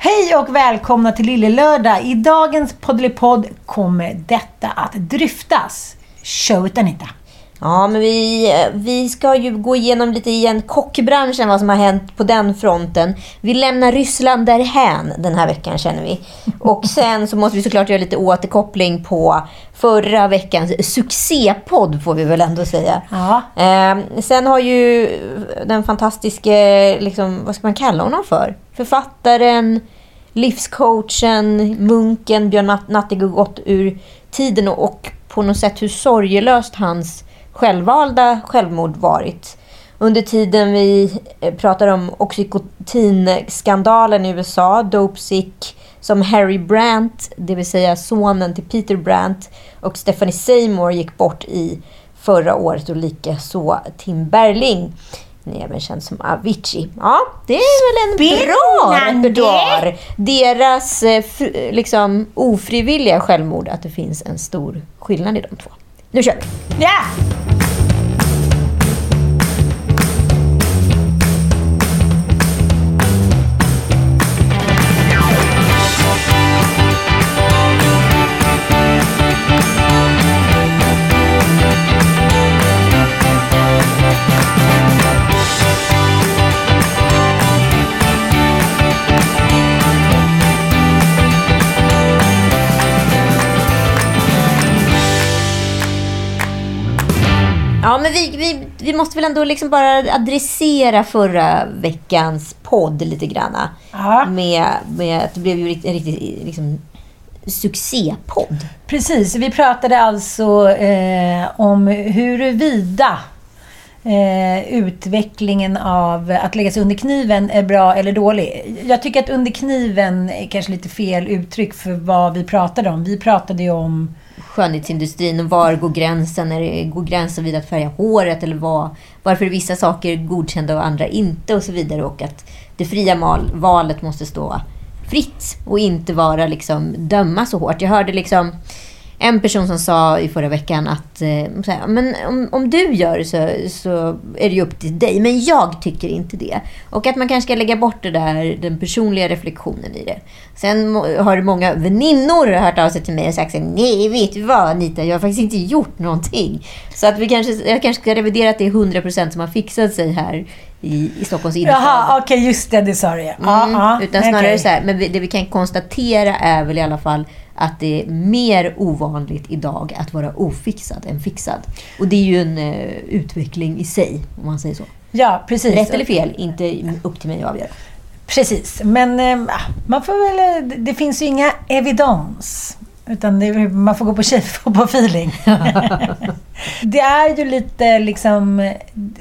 Hej och välkomna till Lille Lördag. I dagens Poddelipodd kommer detta att dryftas. Show it Anita. Ja, men vi, vi ska ju gå igenom lite igen kockbranschen, vad som har hänt på den fronten. Vi lämnar Ryssland därhän den här veckan känner vi. Och sen så måste vi såklart göra lite återkoppling på förra veckans succépodd får vi väl ändå säga. Ja. Eh, sen har ju den fantastiske, liksom, vad ska man kalla honom för? Författaren, livscoachen, munken Björn Nat- Natthig gått ur tiden och, och på något sätt hur sorgelöst hans självvalda självmord varit. Under tiden vi eh, pratar om oxycontin-skandalen i USA, Dopesick, som Harry Brandt, det vill säga sonen till Peter Brandt, och Stephanie Seymour gick bort i förra året och lika så Tim Berling. Även känd som Avicii. Ja, det är väl en bra repertoar. Deras eh, liksom, ofrivilliga självmord, att det finns en stor skillnad i de två. Nu kör vi! Ja! Men vi, vi, vi måste väl ändå liksom bara adressera förra veckans podd lite grann. Ja. Med, med att det blev ju en riktig liksom, succépodd. Precis, vi pratade alltså eh, om huruvida eh, utvecklingen av att lägga sig under kniven är bra eller dålig. Jag tycker att under kniven är kanske lite fel uttryck för vad vi pratade om. Vi pratade ju om skönhetsindustrin och var går gränsen? Är det, går gränsen vid att färga håret? Eller vad, varför är vissa saker godkända och andra inte? Och så vidare. Och att det fria mal, valet måste stå fritt och inte vara liksom döma så hårt. Jag hörde liksom en person som sa i förra veckan att eh, här, men om, om du gör så, så är det ju upp till dig. Men jag tycker inte det. Och att man kanske ska lägga bort det där, den personliga reflektionen i det. Sen har många väninnor hört av sig till mig och sagt så här, nej, vet du vad Anita, jag har faktiskt inte gjort någonting. Så att vi kanske, jag kanske ska revidera att det är 100% som har fixat sig här i, i Stockholms innerstad. Jaha, okej, just det, det sa du ja. Mm, utan snarare okej. så här, men det vi kan konstatera är väl i alla fall att det är mer ovanligt idag att vara ofixad än fixad. Och det är ju en eh, utveckling i sig, om man säger så. Ja, precis. Rätt eller fel, inte upp till mig att avgöra. Precis, men eh, man får väl... Det finns ju inga evidens. Utan det, man får gå på tjej, på feeling. det är ju lite liksom...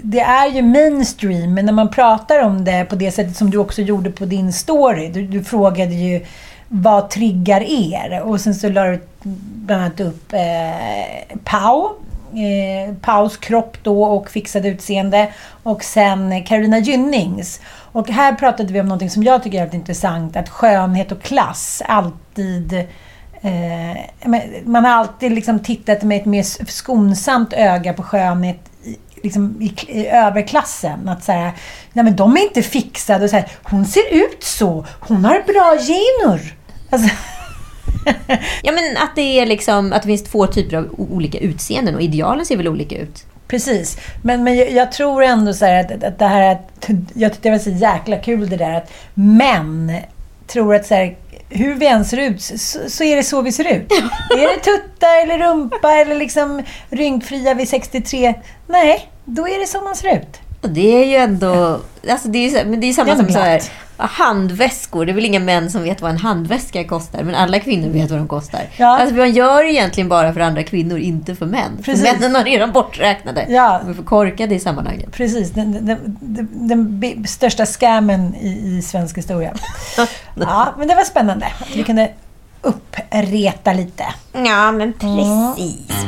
Det är ju mainstream, men när man pratar om det på det sättet som du också gjorde på din story. Du, du frågade ju vad triggar er? Och sen så la du bland annat upp eh, Pau. Eh, Paus kropp då och fixade utseende. Och sen Carolina Gynnings. Och här pratade vi om någonting som jag tycker är väldigt intressant. Att skönhet och klass alltid... Eh, man har alltid liksom tittat med ett mer skonsamt öga på skönhet i, liksom i, i överklassen. Att säga, nej men de är inte fixade. Och så här, hon ser ut så. Hon har bra gener. Alltså, Ja, men att det, är liksom, att det finns två typer av olika utseenden och idealen ser väl olika ut. Precis. Men, men jag, jag tror ändå så här att, att det här att, Jag tyckte det var så jäkla kul det där att män tror att så här, hur vi än ser ut så, så är det så vi ser ut. är det tutta eller rumpa eller liksom rynkfria vid 63? Nej, då är det så man ser ut. Och det är ju ändå... Alltså det är, ju men det är samma Det är som så här, handväskor. Det är väl inga män som vet vad en handväska kostar, men alla kvinnor vet vad de kostar. Ja. Alltså man gör det egentligen bara för andra kvinnor, inte för män. Precis. För männen har redan borträknade. Ja. De är för korkade i sammanhanget. Precis, den, den, den, den största scammen i, i svensk historia. Ja, men det var spännande att vi kunde uppreta lite. Ja, men precis.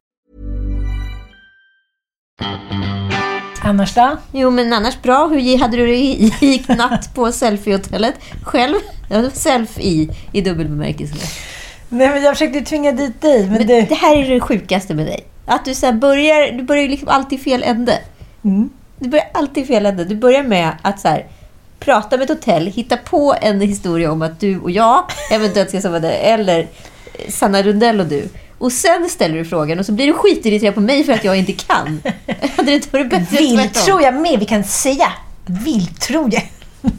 Annars då? Jo, men annars bra. Hur hade du det i- natt på selfiehotellet själv? Selfie i, i dubbel bemärkelse. Nej, men jag försökte tvinga dit dig, men, Men det... det här är det sjukaste med dig. Att du så här börjar, du börjar liksom alltid fel ände. Mm. Du börjar alltid fel ände. Du börjar med att så här, prata med ett hotell, hitta på en historia om att du och jag eventuellt ska sova där, eller Sanna Rundell och du. Och sen ställer du frågan och så blir du skitirriterad på mig för att jag inte kan. Hade det inte varit bättre Vill tror jag med vi kan säga. Vill tror jag.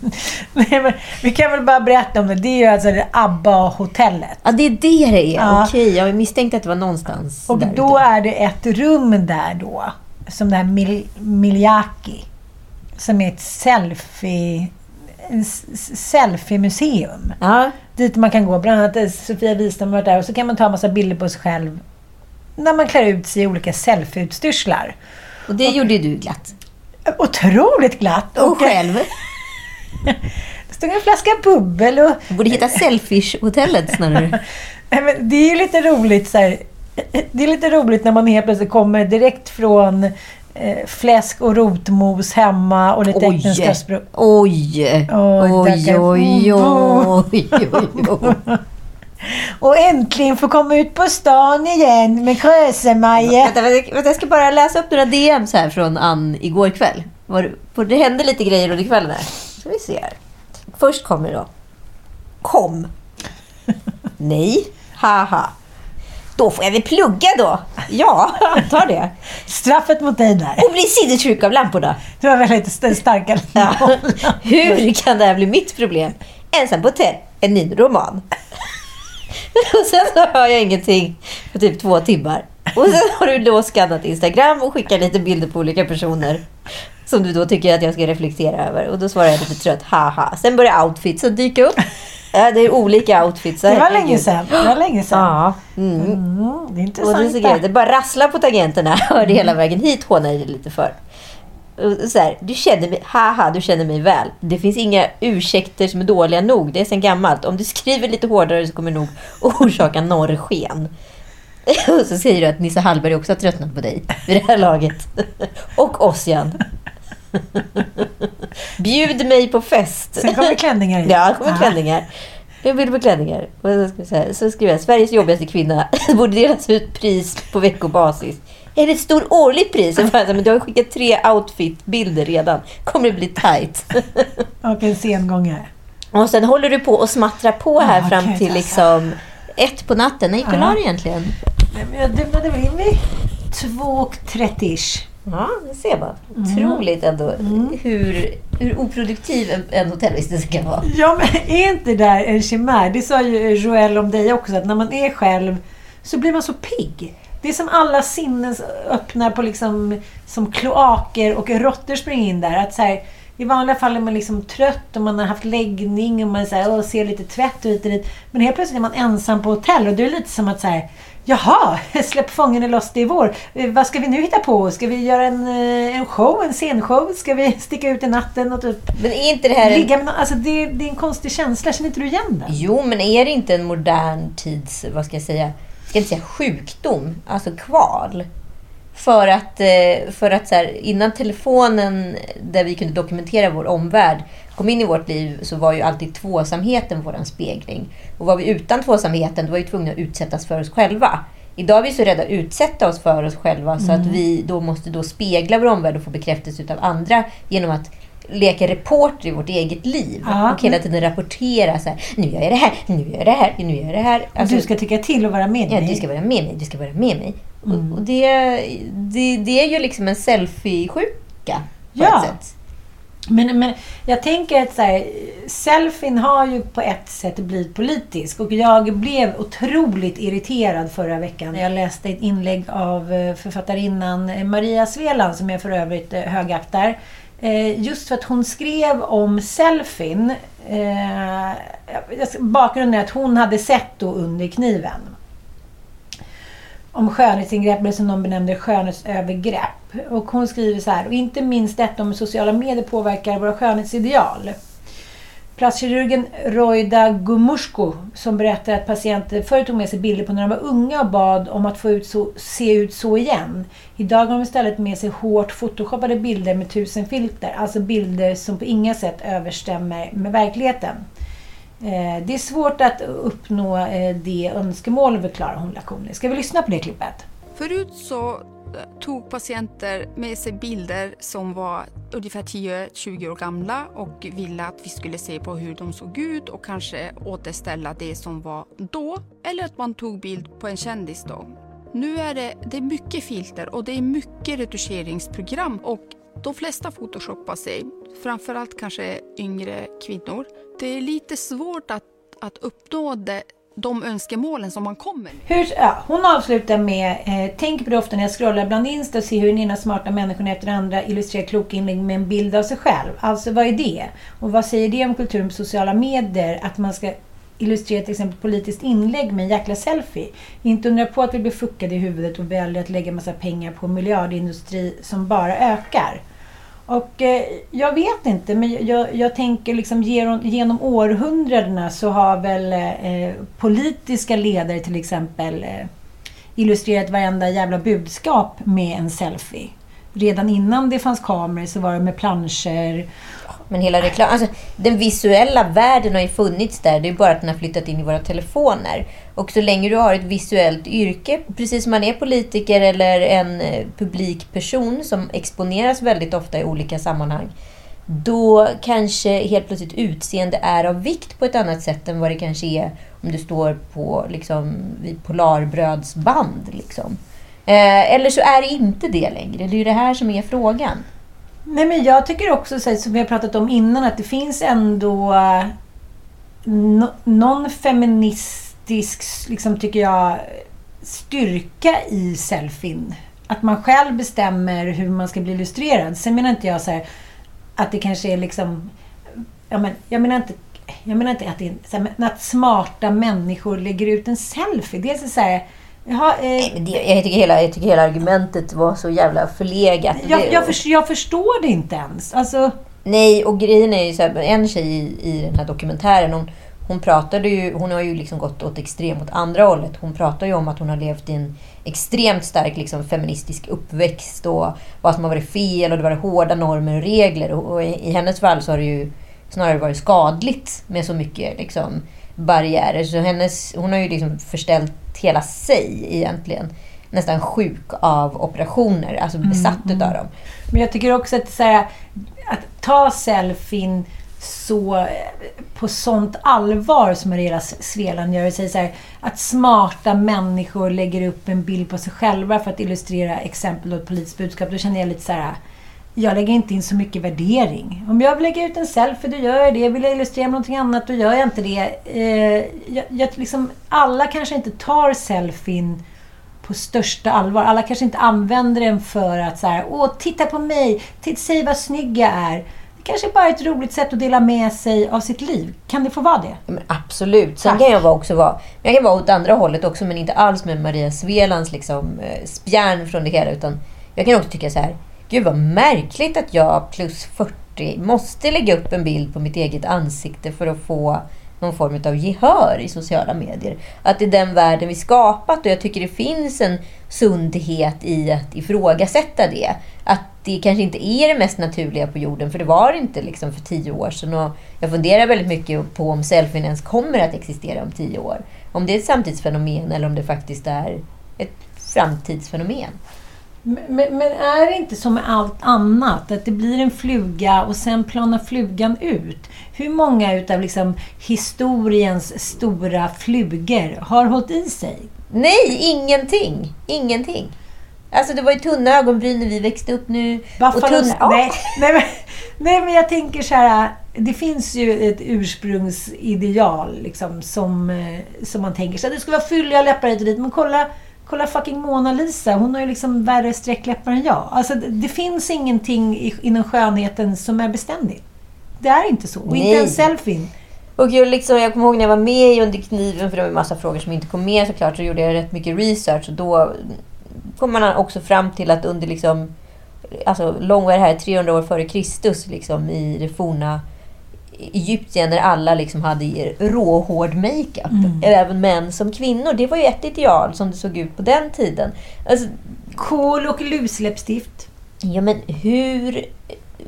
Nej, men vi kan väl bara berätta om det. Det är ju alltså det ABBA-hotellet. Ja, det är det det är. Ja. Okej, jag misstänkte att det var någonstans Och där då är det ett rum där då, som det här Mil- Miljaki, som är ett selfie, selfie-museum. Ja, Dit man kan gå. Bland annat Sofia Wistam har varit där och så kan man ta en massa bilder på sig själv när man klär ut sig i olika selfie-utstyrslar. och det gjorde ju du glatt. Otroligt glatt! Och själv. Det stod en flaska bubbel och... Du borde hitta Selfish-hotellet snarare. Men det är ju lite roligt så här, Det är lite roligt när man helt plötsligt kommer direkt från eh, fläsk och rotmos hemma och lite äktenskapsbröd. Oj! Oj, Oj, tackar. oj, oj, oj. Och äntligen få komma ut på stan igen med Krösemaje. Vänta, vänta, vänta, jag ska bara läsa upp några DMs här från Ann igår kväll. Var, det hände lite grejer under kvällen här. Ska vi se här. Först kommer då. Kom. Nej. Haha. Då får jag väl plugga då. Ja, antar det. Straffet mot dig där. Och bli sinnessjuk av lamporna. Det var väldigt st- starka Ja. Hur kan det här bli mitt problem? Ensam på hotell, en ny roman. Och sen så hör jag ingenting på typ två timmar. Och sen har du då skannat Instagram och skickat lite bilder på olika personer. Som du då tycker att jag ska reflektera över. Och då svarar jag lite trött, haha. Sen börjar outfitsen dyka upp. Ja, det är olika outfits. Det var länge sedan. Det var länge sedan. Ja. Mm. Mm, det är Och det, är intressant. det bara rasslar på tangenterna. Hörde hela vägen hit hånar jag lite för. Så här, du känner mig, haha, du känner mig väl. Det finns inga ursäkter som är dåliga nog. Det är sen gammalt. Om du skriver lite hårdare så kommer nog orsaka norrsken. Och så säger du att Nisse Hallberg också har tröttnat på dig vid det här laget. Och Ossian. Bjud mig på fest. Sen kommer klänningar in. Ja, det kommer Ja. klänningar. Jag vill på klänningar. Och så, skriver jag Sveriges jobbigaste kvinna. Det borde delas ut pris på veckobasis. Är det ett stort årligt pris? Men du har skickat tre outfit-bilder redan. Kommer det bli tight? Och en sengångare. Och sen håller du på och smattrar på här Ja, fram okej, till liksom ett på natten. När gick du och dig egentligen? Dömde väl in vid 2.30ish. Ja, det ser man. Otroligt ändå hur, hur oproduktiv en, en hotellvistelse kan vara. Ja, men är inte det där en chimär? Det sa ju Joel om dig också, att när man är själv så blir man så pigg. Det är som alla sinnen öppnar på liksom, som kloaker och råttor springer in där. Att så här, i vanliga fall är man liksom trött och man har haft läggning och man så här, åh, ser lite tvätt och hit och dit. Men helt plötsligt är man ensam på hotell och det är lite som att så här, Jaha, släpp fången loss det i vår. Vad ska vi nu hitta på? Ska vi göra en, eh, en show, en scenshow? Ska vi sticka ut i natten och typ Men är inte det här en ligga med någon? Alltså det, det är en konstig känsla. Känner inte du igen den? Jo, men är det inte en modern tids, vad ska jag säga, ska jag inte säga sjukdom, alltså kval? För att, eh, för att så här, innan telefonen där vi kunde dokumentera vår omvärld kom in i vårt liv så var ju alltid tvåsamheten vår spegling. Och var vi utan tvåsamheten då var vi tvungna att utsättas för oss själva. Idag är vi så rädda att utsätta oss för oss själva så att vi då måste då spegla vår omvärld och få bekräftelse av andra genom att leka reporter i vårt eget liv. Ja. Och hela tiden rapportera så här, nu gör jag det här, nu gör jag det här, nu gör jag det här. Alltså, du ska tycka till och vara med Ja, mig. du ska vara med mig, du ska vara med mig. Mm. Och, och det, det, det är ju liksom en selfie-sjuka. Ja. ett sätt. Men, men jag tänker att så här, selfien har ju på ett sätt blivit politisk. Och jag blev otroligt irriterad förra veckan. när Jag läste ett inlägg av eh, författarinnan Maria Sveland, som jag för övrigt eh, högaktar. Eh, just för att hon skrev om selfien. Eh, alltså, bakgrunden är att hon hade sett då under kniven om skönhetsingrepp, eller som de benämnde skönhetsövergrepp. Och hon skriver så här, och inte minst detta om sociala medier påverkar våra skönhetsideal. Plastkirurgen Roida Gumushko som berättar att patienter förr tog med sig bilder på när de var unga och bad om att få ut så, se ut så igen. Idag har de istället med sig hårt photoshoppade bilder med tusen filter. Alltså bilder som på inga sätt överstämmer med verkligheten. Eh, Det är svårt att uppnå eh, det önskemålet, förklarar hon lakoniskt. Ska vi lyssna på det klippet? Förut så tog patienter med sig bilder som var ungefär 10-20 år gamla och ville att vi skulle se på hur de såg ut och kanske återställa det som var då. Eller att man tog bild på en kändis då. Nu är det, det är mycket filter och det är mycket retuscheringsprogram och de flesta photoshoppar sig, framförallt kanske yngre kvinnor. Det är lite svårt att, att uppnå det, de önskemålen som man kommer med. Hur, ja, hon avslutar med eh, Tänk på det ofta när jag scrollar bland Insta och ser hur den ena smarta människan efter den andra illustrerar kloka inlägg med en bild av sig själv. Alltså vad är det? Och vad säger det om kulturen på sociala medier? Att man ska illustrera till exempel politiskt inlägg med en jäkla selfie. Inte undra på att vi blir fuckade i huvudet och väljer att lägga massa pengar på en miljardindustri som bara ökar. Och eh, jag vet inte, men jag, jag tänker liksom genom, genom århundradena så har väl eh, eh, politiska ledare till exempel eh, illustrerat varenda jävla budskap med en selfie. Redan innan det fanns kameror så var det med planscher. Men hela reklam, alltså, den visuella världen har ju funnits där. Det är bara att den har flyttat in i våra telefoner. Och så länge du har ett visuellt yrke, precis som man är politiker eller en eh, publikperson som exponeras väldigt ofta i olika sammanhang. Då kanske helt plötsligt utseende är av vikt på ett annat sätt än vad det kanske är om du står på liksom, vid Polarbrödsband. Liksom. Eh, eller så är det inte det längre. Det är ju det här som är frågan. Nej men jag tycker också, så här, som vi har pratat om innan, att det finns ändå eh, no, någon feministisk, liksom, tycker jag, styrka i selfien. Att man själv bestämmer hur man ska bli illustrerad. Sen menar inte jag så här, att det kanske är liksom... Ja, men, jag menar inte jag menar inte att, det är, här, men att smarta människor lägger ut en selfie. Dels är så här... Jaha, eh, Nej, men det, jag, tycker hela, jag tycker hela argumentet var så jävla förlegat. jag, jag, förstår, jag förstår det inte ens. Alltså, Nej, och grejen är ju så här, en tjej i, i den här dokumentären, hon, hon pratade ju, hon har ju liksom gått åt extrem åt andra hållet. Hon pratar ju om att hon har levt i en extremt stark liksom, feministisk uppväxt och vad som har varit fel och det var hårda normer och regler. Och, och i, i hennes fall så har det ju snarare varit skadligt med så mycket liksom, barriärer. Så hennes, hon har ju liksom förställt hela sig egentligen. Nästan sjuk av operationer, alltså besatt utav dem. Men jag tycker också att, så här, att ta selfien så eh, på sånt allvar som Maria Sveland gör. Säger så här, att smarta människor lägger upp en bild på sig själva för att illustrera exempel och ett politiskt budskap. Då känner jag lite så här. Jag lägger inte in så mycket värdering. Om jag vill lägga ut en selfie, då gör jag det. Vill jag illustrera med någonting annat, då gör jag inte det. Eh, jag, jag, liksom, alla kanske inte tar selfien på största allvar. Alla kanske inte använder den för att så här, åh, titta på mig, titta, säg vad snygg jag är. Det kanske bara är ett roligt sätt att dela med sig av sitt liv. Kan det få vara det? Men absolut. Sen Tack. kan jag också vara, jag kan vara åt andra hållet också, men inte alls med Maria Svelands liksom, eh, spjärn från det hela. Utan jag kan också tycka så här, gud vad märkligt att jag plus 40 måste lägga upp en bild på mitt eget ansikte för att få någon form av gehör i sociala medier. Att det är den världen vi skapat och jag tycker det finns en sundhet i att ifrågasätta det. Att det kanske inte är det mest naturliga på jorden, för det var det inte liksom för tio år sedan. Och jag funderar väldigt mycket på om selfien ens kommer att existera om tio år. Om det är ett samtidsfenomen eller om det faktiskt är ett framtidsfenomen. Men, men är det inte som med allt annat? Att det blir en fluga och sen planar flugan ut. Hur många utav liksom historiens stora flugor har hållit i sig? Nej, ingenting! Ingenting. Alltså det var ju tunna ögonbryn när vi växte upp nu. Buffalo, och tunna, ja. nej, nej, men, nej, men jag tänker så här. Det finns ju ett ursprungsideal liksom, som, eh, som man tänker sig. Det ska vara fylliga läppar hit och dit. Men kolla, kolla fucking Mona Lisa. Hon har ju liksom värre sträckläppar än jag. Alltså, det, det finns ingenting i, inom skönheten som är beständigt. Det är inte så. Och Nej. inte ens selfien. Och jag, liksom, jag kommer ihåg när jag var med i Under kniven, för det var en massa frågor som inte kom med såklart, så gjorde jag rätt mycket research. Och då kom man också fram till att under liksom, alltså lång, det här, 300 år före Kristus liksom, i det forna Egypten där alla liksom hade råhård makeup. Även män som kvinnor. Det var ju ett ideal som det såg ut på den tiden. Alltså, Kol och lusläppstift. Ja, men hur...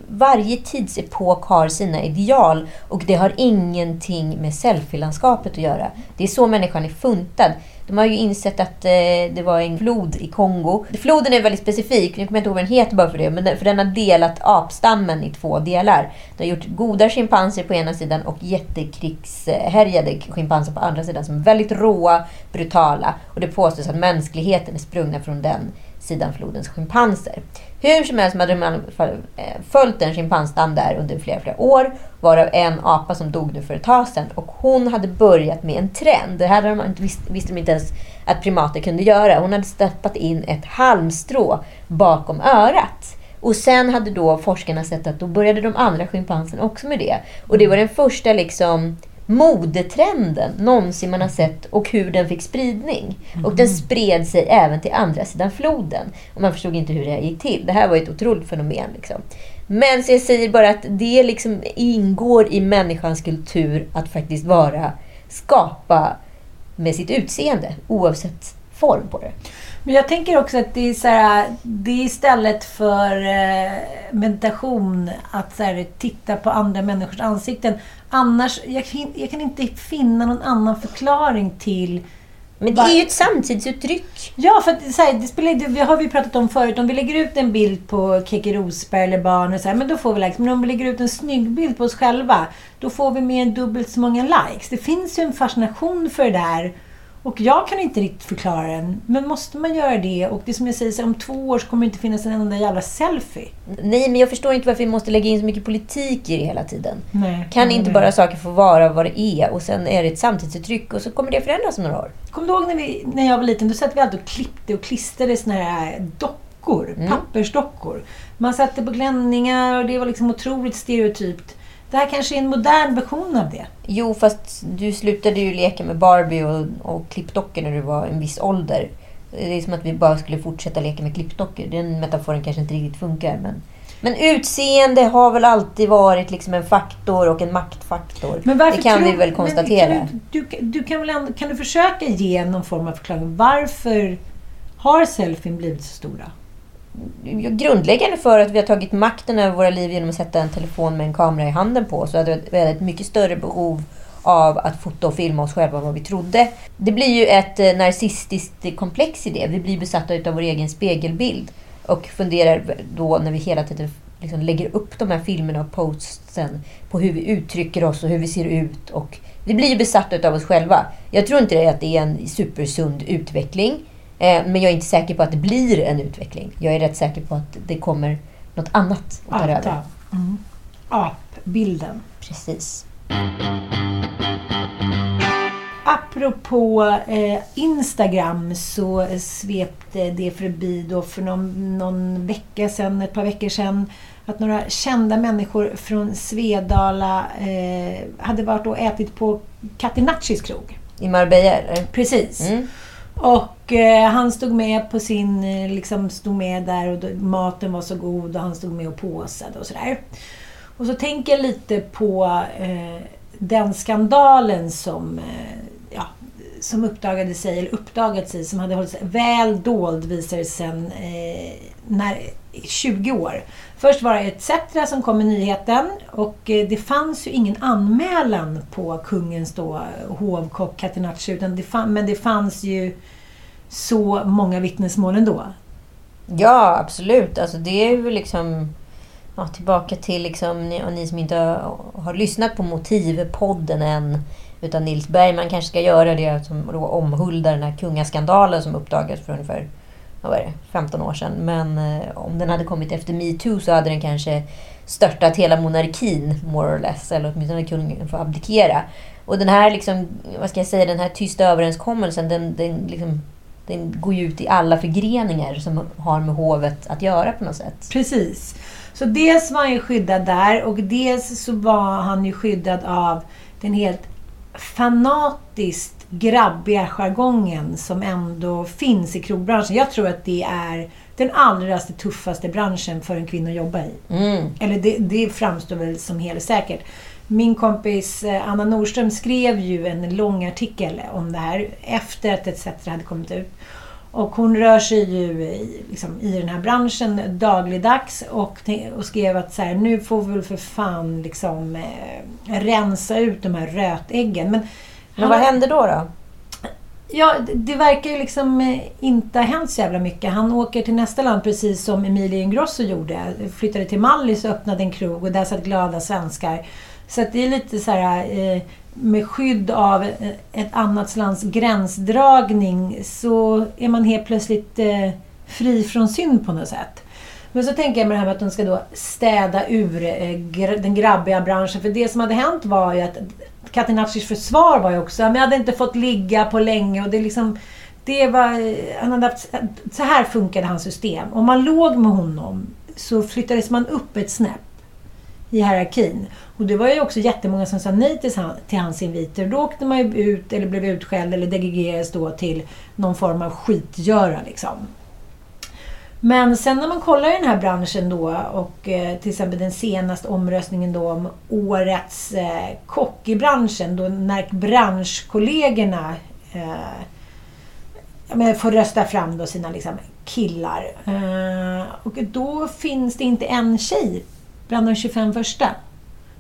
Varje tidsepok har sina ideal och det har ingenting med selfielandskapet att göra. Det är så människan är funtad. De har ju insett att eh, det var en flod i Kongo. Floden är väldigt specifik, nu kommer jag inte ihåg vad den heter bara för det, men den, för den har delat apstammen i två delar. De har gjort goda schimpanser på ena sidan och jättekrigshärjade schimpanser på andra sidan som är väldigt råa, brutala. Och det påstås att mänskligheten är sprungna från den sidan flodens schimpanser. Hur som helst hade man eh, följt en schimpansstam där under flera, flera år. Varav en apa som dog nu för ett tag sedan. Och hon hade börjat med en trend. Det här hade man, visste de inte ens att primater kunde göra. Hon hade stoppat in ett halmstrå bakom örat. Och sen hade då forskarna sett att då började de andra schimpanserna också med det. Och det var den första liksom modetrenden någonsin man har sett och hur den fick spridning. Och den spred sig även till andra sidan floden. Och man förstod inte hur det här gick till. Det här var ett otroligt fenomen. Liksom. Men så jag säger bara att det liksom ingår i människans kultur att faktiskt vara, skapa med sitt utseende oavsett form på det. Men jag tänker också att det är, så här, det är istället för eh, meditation att så här, titta på andra människors ansikten. Annars, jag, jag kan inte finna någon annan förklaring till Men det är ju ett samtidsuttryck. Ja, för att, så här, det spelar, det, vi har vi pratat om förut. Om vi lägger ut en bild på Keke Rosberg eller barn, och så här, men då får vi likes. Men om vi lägger ut en snygg bild på oss själva, då får vi mer än dubbelt så många likes. Det finns ju en fascination för det där. Och jag kan inte riktigt förklara den. Men måste man göra det? Och det som jag säger, om två år så kommer det inte finnas en enda jävla selfie. Nej, men jag förstår inte varför vi måste lägga in så mycket politik i det hela tiden. Nej, Kan inte bara saker få vara vad det är och sen är det ett samtidsuttryck och så kommer det förändras om några år. Kommer du ihåg när, vi, när jag var liten? Då satt vi alltid och klippte och klistrade såna här dockor. Mm. Pappersdockor. Man satte på klänningar och det var liksom otroligt stereotypt. Det här kanske är en modern version av det. Jo, fast du slutade ju leka med Barbie och, och klippdockor när du var en viss ålder. Det är som att vi bara skulle fortsätta leka med klippdockor. Den metaforen kanske inte riktigt funkar. Men, men utseende har väl alltid varit liksom en faktor och en maktfaktor. Men varför det kan tror- vi väl konstatera. Kan du, du, du kan, väl ändå, kan du försöka ge någon form av förklaring? Varför har selfien blivit så stora? Grundläggande för att vi har tagit makten över våra liv genom att sätta en telefon med en kamera i handen på. Så att vi har ett mycket större behov av att fota och filma oss själva än vad vi trodde. Det blir ju ett eh, narcissistiskt komplex i det. Vi blir besatta av vår egen spegelbild. Och funderar då när vi hela tiden liksom lägger upp de här filmerna och postsen på hur vi uttrycker oss och hur vi ser ut. Och vi blir ju besatta av oss själva. Jag tror inte att det är en supersund utveckling. Eh, Men jag är inte säker på att det blir en utveckling. Jag är rätt säker på att det kommer något annat att ta över. Mm. Apbilden. Precis. Apropå eh, Instagram så svepte det förbi då för någon, någon vecka sedan, ett par veckor sedan, att några kända människor från Svedala eh, hade varit och ätit på Catenaccis krog. I Marbella, eller? Precis. Mm. Och eh, han stod med på sin, eh, liksom stod med där och då, maten var så god och han stod med och påsade och sådär. Och så tänker jag lite på eh, den skandalen som, eh, ja, som uppdagade sig, eller uppdagat sig, som hade hållits väl dold visar det sen eh, när, 20 år. Först var det ETC som kom med nyheten och eh, det fanns ju ingen anmälan på kungens då hovkock Catenacci, utan det fann, men det fanns ju så många vittnesmål ändå. Ja, absolut. Alltså, det är ju liksom... Ja, tillbaka till liksom, ni, och ni som inte har, har lyssnat på Motivpodden än. Utan Nils Bergman kanske ska göra det som då omhuldar den här kungaskandalen som uppdagades för ungefär vad var det, 15 år sedan. Men eh, om den hade kommit efter metoo så hade den kanske störtat hela monarkin, more or less. Eller åtminstone kungen få abdikera. Och den här, liksom, vad ska jag säga, den här tysta överenskommelsen, den, den, liksom, den går ju ut i alla förgreningar som har med hovet att göra på något sätt. Precis. Så dels var han ju skyddad där och dels så var han ju skyddad av den helt fanatiskt grabbiga jargongen som ändå finns i krogbranschen. Jag tror att det är den allra tuffaste branschen för en kvinna att jobba i. Mm. Eller det, det framstår väl som helt säkert. Min kompis eh, Anna Nordström skrev ju en lång artikel om det här efter att ETC hade kommit ut. Och hon rör sig ju i, liksom, i den här branschen dagligdags och, och skrev att så här, nu får vi väl för fan liksom, eh, rensa ut de här rötäggen. Men, Men vad händer då? då? Ja, det- det verkar ju liksom eh, inte ha hänt så jävla mycket. Han åker till nästa land precis som Emilia Ingrosso gjorde. Flyttade till Mallis och öppnade en krog och där satt glada svenskar. Så att det är lite så här eh, med skydd av eh, ett annat lands gränsdragning så är man helt plötsligt eh, fri från synd på något sätt. Men så tänker jag med det här med att de ska då städa ur eh, den grabbiga branschen. För det som hade hänt var ju att Catenaccis försvar var ju också, men jag hade inte fått ligga på länge och det liksom det var, eh, han hade haft, så här funkade hans system. Om man låg med honom så flyttades man upp ett snäpp i hierarkin. Och det var ju också jättemånga som sa nej till, han, till hans inviter. Då åkte man ju ut eller blev utskälld eller degregerades då till någon form av skitgöra liksom. Men sen när man kollar i den här branschen då och eh, till exempel den senaste omröstningen då om årets eh, kock i branschen då när branschkollegorna eh, får rösta fram då sina liksom, killar. Eh, och då finns det inte en tjej bland de 25 första.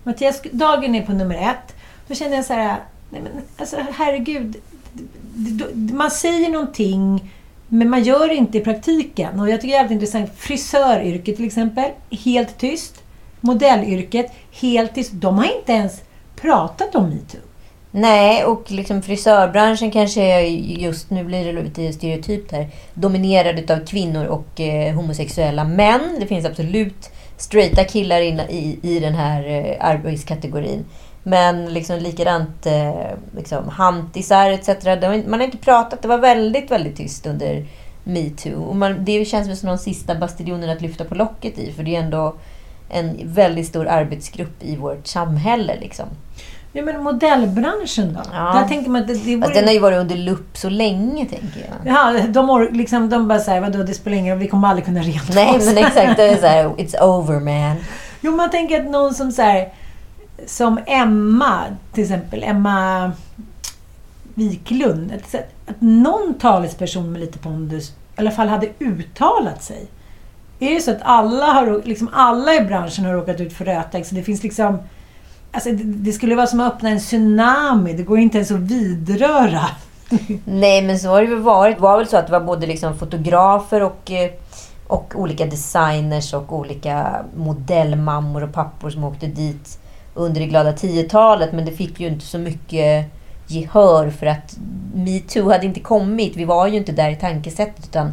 Mattias Dagen är på nummer ett. Då kände jag så här, nej men alltså herregud. Man säger någonting men man gör det inte i praktiken. Och jag tycker det är jävligt intressant. Frisöryrket till exempel, helt tyst. Modellyrket, helt tyst. De har inte ens pratat om metoo. Nej, och liksom frisörbranschen kanske är just nu blir det lite stereotypt här. Dominerad av kvinnor och eh, homosexuella män. Det finns absolut straighta killar in, i, i den här eh, arbetskategorin. Men liksom likadant eh, liksom, hantisar etc. Man har inte pratat. Det var väldigt, väldigt tyst under metoo. Och man, det känns som de sista bastionerna att lyfta på locket i. För det är ändå en väldigt stor arbetsgrupp i vårt samhälle. Liksom. Ja, men modellbranschen då? Ja. Där tänker man det, det vore... Alltså, den har ju varit under lupp så länge, tänker jag. Ja, de, or, liksom, de bara säger vadå, det spelar ingen roll, vi kommer aldrig kunna Nej, oss." men exakt. Det är så här, it's over man. Jo, man tänker att någon som så här, som Emma, till exempel, Emma Wiklund. Att, att någon talesperson med lite pondus i alla fall hade uttalat sig. Är det så att alla, har, liksom alla i branschen har råkat ut för rötägg, så det finns liksom... Alltså, det, det skulle vara som att öppna en tsunami. Det går inte ens att vidröra. Nej, men så har det väl varit. Det var väl så att det var både liksom fotografer och, eh, och olika designers och olika modellmammor och pappor som åkte dit under det glada 10-talet. Men det fick ju inte så mycket gehör för att metoo hade inte kommit. Vi var ju inte där i tankesättet. Utan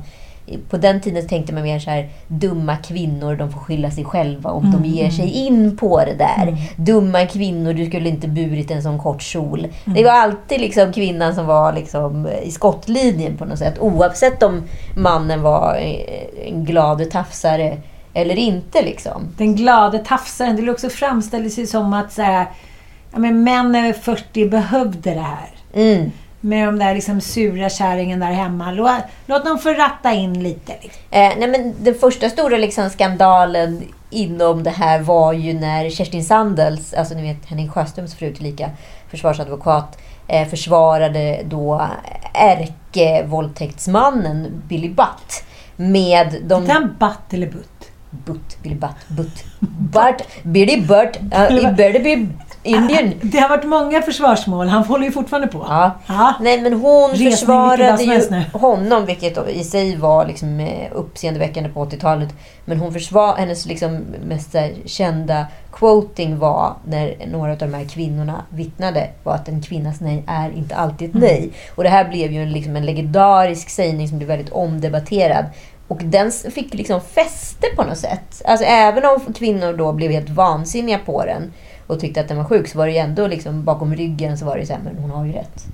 på den tiden tänkte man mer så här, dumma kvinnor, de får skylla sig själva om de ger sig in på det där. Dumma kvinnor, du skulle inte burit en sån kort kjol. Det var alltid liksom kvinnan som var liksom i skottlinjen på något sätt. Oavsett om mannen var eh, en glad tafsare eller inte. Liksom. Den glade tafsaren. Det också framställdes ju som att så här, ja, men män över 40 behövde det här. Med de där liksom sura kärringen där hemma. Låt, låt dem få ratta in lite. Liksom. Eh, nej men den första stora liksom skandalen inom det här var ju när Kerstin Sandels, alltså ni vet Henning Sjöströms fru tillika försvarsadvokat, eh, försvarade då ärkevåldtäktsmannen Billy Butt med de... Är han batt eller butt? Butt, Billy Butt, Butt. Butt, Billy Butt, uh, Indian. Det har varit många försvarsmål. Han håller ju fortfarande på. Ja. Ja. Nej, men hon Resning försvarade ju honom, vilket i sig var liksom eh, uppseendeväckande på 80-talet. Men hon försvar, hennes liksom mest kända quoting var, när några av de här kvinnorna vittnade, var att en kvinnas nej är inte alltid ett Mm. nej. Och det här blev ju en, liksom en legendarisk sägning som blev väldigt omdebatterad. Och den fick liksom fäste på något sätt. Alltså även om kvinnor då blev helt vansinniga på den och tyckte att den var sjuk så var det ju ändå liksom bakom ryggen så var det ju så här, men hon har ju rätt.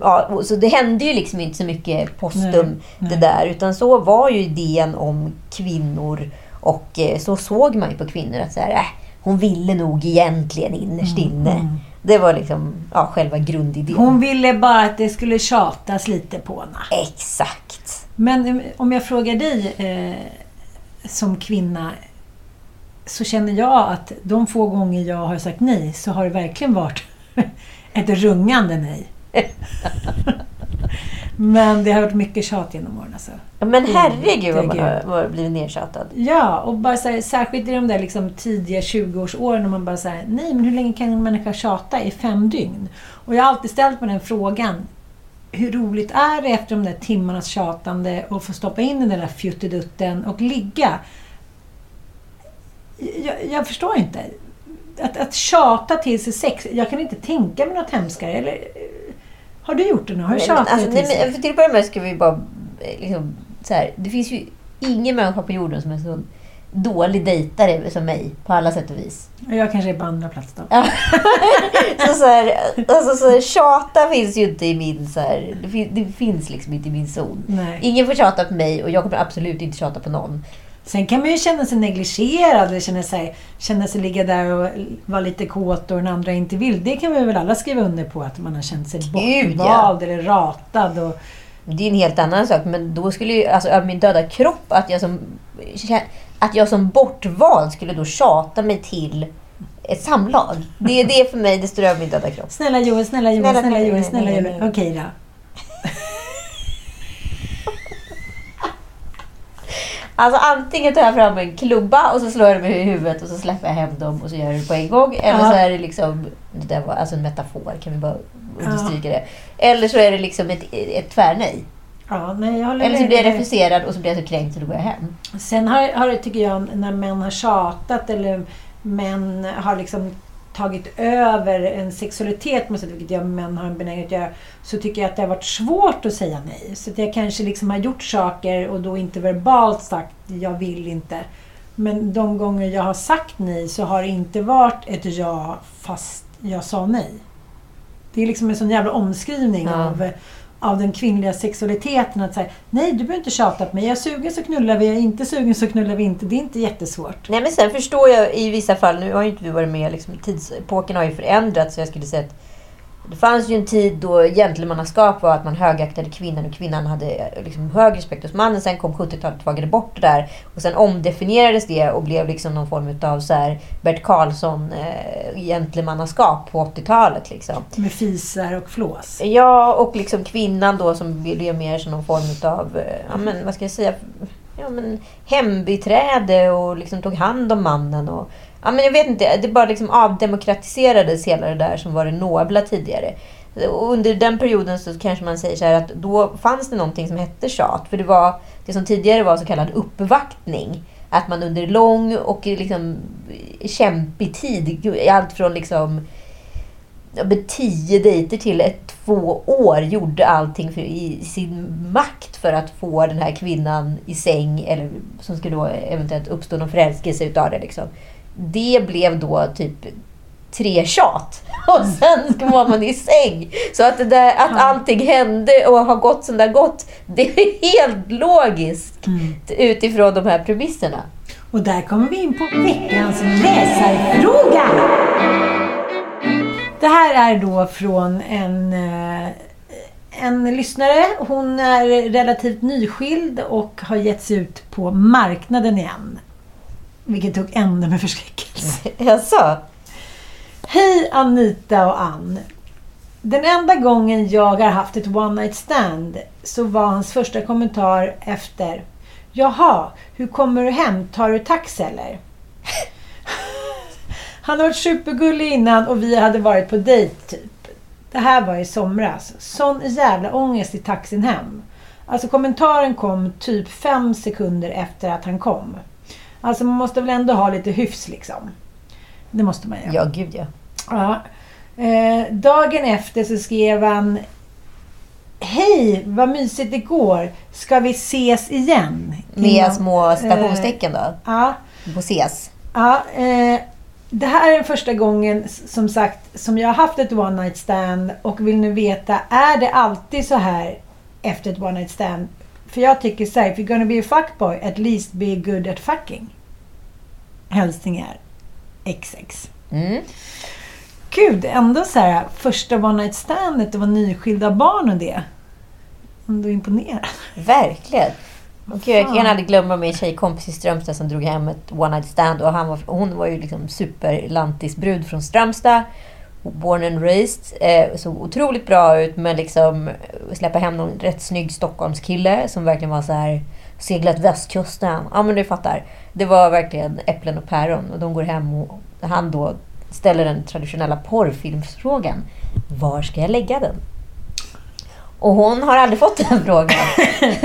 Ja, och så det hände ju liksom inte så mycket postum Nej, nej. det där. Utan så var ju idén om kvinnor och eh, så såg man ju på kvinnor att så här, äh, hon ville nog egentligen innerst inne. Det var liksom ja, själva grundidén. Hon ville bara att det skulle tjatas lite på henne. Exakt. Men eh, om jag frågar dig eh, som kvinna så känner jag att de få gånger jag har sagt nej så har det verkligen varit ett rungande nej. Men det har varit mycket tjat genom åren. Alltså. Ja, Men herregud vad man har blivit nedtjatad. Ja, och bara så här, särskilt i de där liksom tidiga 20-årsåren när man bara säger nej men hur länge kan en människa tjata? I fem dygn? Och jag har alltid ställt mig den frågan. Hur roligt är det efter de där timmarnas tjatande att få stoppa in den där fjuttedutten och ligga? Jag, jag förstår inte. Att, att tjata till sig sex, jag kan inte tänka mig något hemskare. Eller, eh, har du gjort det nu? Har du tjatat alltså, till sig? till att börja med ska vi bara... eh, Liksom, så här, det finns ju ingen människa på jorden som är så dålig dejtare som mig på alla sätt och vis. Jag kanske är på andra plats då. Så så här, alltså, så här, tjata finns ju inte i min... Så här, det, fin, det finns liksom inte i min zon. Nej. Ingen får tjata på mig och jag kommer absolut inte tjata på någon. Sen kan man ju känna sig negligerad eller känna sig, känna sig ligga där och vara lite kåt och den andra inte vill. Det kan vi väl alla skriva under på att man har känt sig bortvald eller ratad. Och, Det är en helt annan sak. Men då skulle ju, alltså av min döda kropp, att jag som, att jag som bortvald skulle då tjata mig till ett samlag. Det är det för mig, det står över min döda kropp. snälla Joel, snälla Joel, Snälla, snälla Joel, snälla, Joel. Okej då. Alltså antingen tar jag fram en klubba och så slår jag dem i huvudet och så släpper jag hem dem och så gör jag det på en gång. Eller Ja. så är det liksom, det där var alltså en metafor, kan vi bara understryka det. Eller så är det liksom ett, ett tvärnej. Ja, nej, jag Eller så blir jag refuserad och så blir jag så kränkt så då går jag hem. Sen har, har det, tycker jag, när män har tjatat eller män har liksom tagit över en sexualitet, vilket jag män har en benägenhet att göra, så tycker jag att det har varit svårt att säga nej. Så att jag kanske liksom har gjort saker och då inte verbalt sagt jag vill inte. Men de gånger jag har sagt nej så har det inte varit ett ja fast jag sa nej. Det är liksom en sån jävla omskrivning Ja. av, av den kvinnliga sexualiteten. Att säga, nej du behöver inte tjata på mig. Jag är sugen så knullar vi, jag är inte sugen så knullar vi inte. Det är inte jättesvårt. Nej men sen förstår jag i vissa fall, nu har ju inte vi varit med, liksom, tidsepoken har ju förändrats. Så jag skulle säga att det fanns ju en tid då gentlemannaskap var att man högaktade kvinnan och kvinnan hade eh, liksom hög respekt hos mannen. Sen kom 70-talet och tvagade bort det där. Och sen omdefinierades det och blev liksom någon form av så här Bert Karlsson eh, gentlemannaskap på 80-talet. Liksom. Med fisar och flås. Ja, och liksom kvinnan då som blev mer som någon form av, eh, ja men vad ska jag säga, ja men hembiträde och liksom tog hand om mannen och ja men jag vet inte, det bara liksom avdemokratiserades hela det där som var det nobla tidigare. Och under den perioden så kanske man säger så här att då fanns det någonting som hette tjat. För det var det som tidigare var så kallad uppvaktning. Att man under lång och liksom kämpig tid, allt från liksom tio dejter till ett, två år gjorde allting för, i sin makt för att få den här kvinnan i säng eller som skulle då eventuellt uppstå någon förälskelse utav det. Liksom. Det blev då typ tre tjat och sen var man i säng. Så att, det där, att allting hände och har gått som det har gått, det är helt logiskt utifrån de här premisserna. Och där kommer vi in på veckans läsarfråga. Det här är då från en, eh, en lyssnare. Hon är relativt nyskild och har getts ut på marknaden igen. Vilket tog ända med förskräckelse. Jaså? Hej Anita och Ann. Den enda gången jag har haft ett one night stand så var hans första kommentar efter Jaha, hur kommer du hem? Tar du taxi eller? Han har varit supergullig innan och vi hade varit på dejt typ. Det här var i somras. Sån jävla ångest i taxin hem. Alltså kommentaren kom typ fem sekunder efter att han kom. Alltså man måste väl ändå ha lite hyfs liksom. Det måste man ju. Ja, gud ja. Ja. Eh, dagen efter så skrev han Hej, vad mysigt igår. Ska vi ses igen? Med små citationstecken då. Ja. På ses. Ja, eh, det här är den första gången som sagt som jag har haft ett one night stand och vill nu veta, är det alltid så här efter ett one night stand? För jag tycker så här, if you're gonna be a fuckboy, at least be good at fucking. Hälsningar XX. Mm. Gud, ändå så här första one night standet, det var nyskilda barn och det. Ändå imponerad. Verkligen. Och gud, jag kan aldrig glömma min tjejkompis i Strömstad som drog hem ett one night stand. Och han var, hon var ju liksom superlantisbrud från Strömstad. Born and raised. Eh, såg otroligt bra ut men liksom släppa hem någon rätt snygg Stockholmskille som verkligen var så här seglat västkusten. Ja men du fattar. Det var verkligen äpplen och päron. Och de går hem och han då ställer den traditionella porrfilmsfrågan. Var ska jag lägga den? Och hon har aldrig fått den frågan.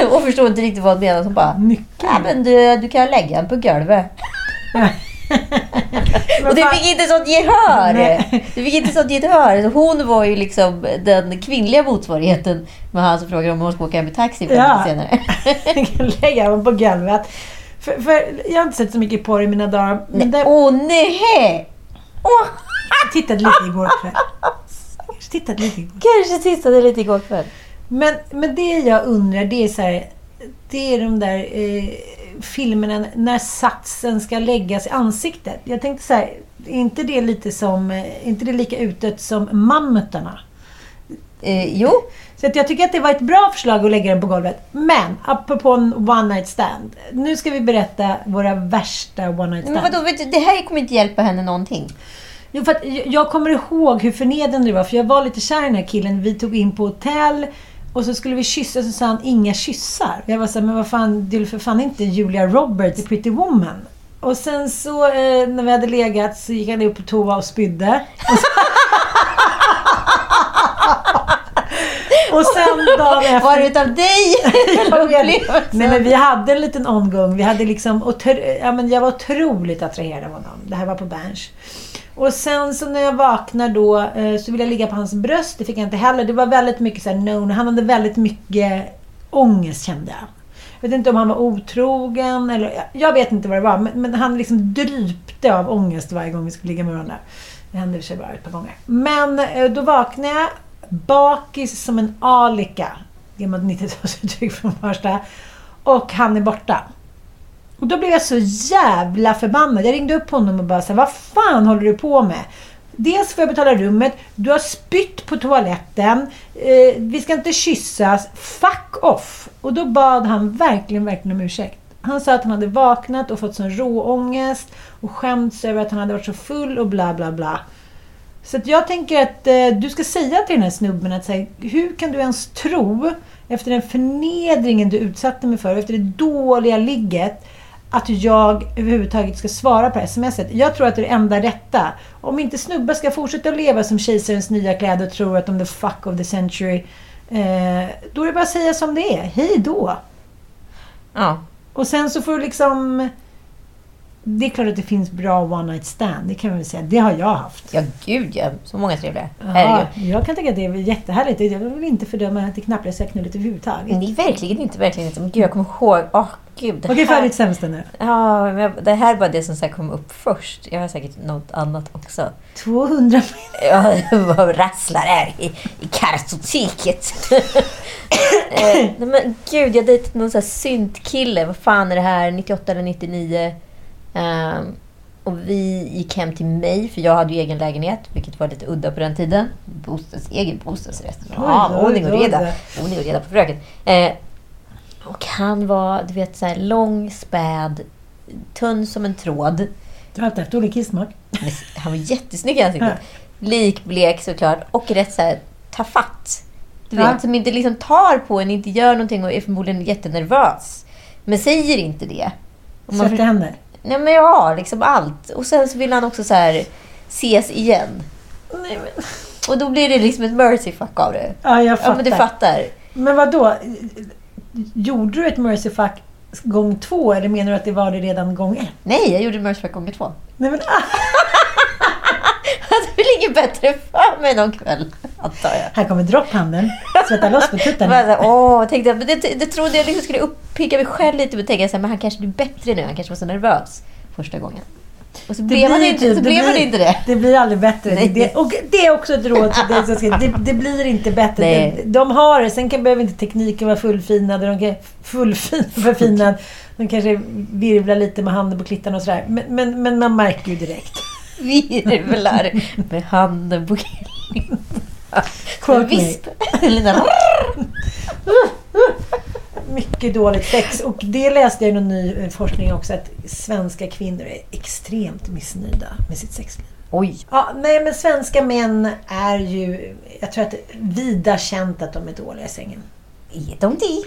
och förstår inte riktigt vad hon menar. Så hon bara, Mycket. ja, men du, du kan lägga den på golvet. och det fan- fick inte sånt gehör. Nej. Det fick inte sånt gehör. Hon var ju liksom den kvinnliga motsvarigheten med han som frågade om hon ska åka hem i taxi fem Ja. senare. Jag kan lägga dem på golvet. För, för jag har inte sett så mycket porr i mina dagar. Men det, Åh nej! Åh, jag tittade lite igår kväll. Kanske tittade lite igår. kanske tittade lite igår kväll. Men, men det jag undrar, det är så här, Det är de där eh, filmerna när satsen ska läggas i ansiktet. Jag tänkte så här, är inte det lite som... eh, Är inte det lika utdött som mammutarna? Eh, jo, Så att jag tycker att det var ett bra förslag att lägga den på golvet. Men, apropå en one night stand. Nu ska vi berätta våra värsta one night stand. men vadå, vet du, det här kommer inte hjälpa henne någonting. Jo, för att jag- jag kommer ihåg hur förnedrande det var. För jag var lite kär i den här killen. Vi tog in på hotell. Och så skulle vi kyssa så sa han inga kyssar. Jag var så här, men vad fan, du är för fan inte Julia Roberts i Pretty Woman. Och sen så eh, när vi hade legat så gick han upp på toa och spydde. Och, så... och sen dagen efter... Var det utav dig? Nej men vi hade en liten omgång. Vi hade liksom, otro- ja, men jag var otroligt attraherad av honom. Det här var på Berns. Och sen så när jag vaknar då eh, så vill jag ligga på hans bröst. Det fick jag inte heller. Det var väldigt mycket så här, no, no. Han hade väldigt mycket ångest kände jag. Jag vet inte om han var otrogen eller... Jag vet inte vad det var. Men, men han liksom drypte av ångest varje gång vi skulle ligga med varandra. Det hände i och för sig bara ett par gånger. Men eh, då vaknade jag bakis som en alika. Gammalt 90-talsuttryck från första. Och han är borta. Och då blev jag så jävla förbannad. Jag ringde upp honom och bara sa, vad fan håller du på med? Dels får jag betala rummet, du har spytt på toaletten, eh, vi ska inte kyssas, fuck off! Och då bad han verkligen, verkligen om ursäkt. Han sa att han hade vaknat och fått sån råångest och skämts över att han hade varit så full och bla bla bla. Så att jag tänker att eh, du ska säga till den här snubben att säga, hur kan du ens tro, efter den förnedringen du utsatte mig för, efter det dåliga ligget, att jag överhuvudtaget ska svara på smset. Jag tror att det är det enda rätta. Om inte snubbar ska fortsätta att leva som kejsarens nya kläder och tro att de är the fuck of the century, eh, då är det bara att säga som det är. Hej då! Ja. Och sen så får du liksom... Det är klart att det finns bra one night stand, det kan man väl säga. Det har jag haft. ja, gud ja. Så många trevliga. Ja, jag kan tycka att det är jättehärligt. Jag vill inte fördöma det knapplösa knullet överhuvudtaget. Nej, verkligen inte. Verkligen inte. Men gud, jag kommer ihåg. Åh, gud. Okej, färdigt sämsta nu. Ja, men det här var det som så kom upp först. Jag har säkert något annat också. 200 Ja, var rasslar här i, i kartoteket. eh, men gud, jag dejtade någon sån här syntkille. Vad fan är det här? 98 eller 99. Ehm, och vi gick hem till mig, för jag hade ju egen lägenhet, vilket var lite udda på den tiden. Bostads, egen bostadsrätt. Ja, ordning och reda. Ordning och reda på fröken. Eh, och han var, du vet, så här lång, späd, tunn som en tråd. Du har alltid haft olika kissmak. Han var jättesnygg i ansiktet. Likblek såklart. Och rätt så här tafatt. Du vet, Ja. som inte liksom tar på en, inte gör någonting och är förmodligen jättenervös. Men säger inte det. Och man Sätter händer. Nej men ja, liksom allt. Och sen så vill han också så här ses igen. Nej, men... Och då blir det liksom ett mercy fuck av det. Ja, jag fattar. Ja, men du fattar. Men vad då? Gjorde du ett mercy fuck gång två eller menar du att det var det redan gång ett? Nej, jag gjorde mercy fuck gånger två. Nej, men, hade väl inget bättre för mig någon kväll, antar jag. här kommer dropphandeln. Svetta loss på tuttarna. Åh, tänkte men det, det trodde jag liksom skulle uppicka mig själv lite. Men tänkte jag så här, men han kanske blir bättre nu. Han kanske var så nervös första gången. Och så blev han inte, typ- så blev inte det. Det blir aldrig bättre. Nej. Det, och det är också ett råd till dig som ska, det, det blir inte bättre. Nej. De, de har det. Sen kan, behöver inte tekniken vara fullfinad. De kan, fullfin, förfinad. De kanske virvlar lite med handen på klittan och sådär. Men, men, men man märker ju direkt. Virvlar med handen på me. Visp. Mycket dåligt sex. Och det läste jag i någon ny eh, forskning också. Att svenska kvinnor är extremt missnöjda med sitt sexliv. Oj. Ja, nej men svenska män är ju... Jag tror att det är vida känt att de är dåliga i sängen. Är de det?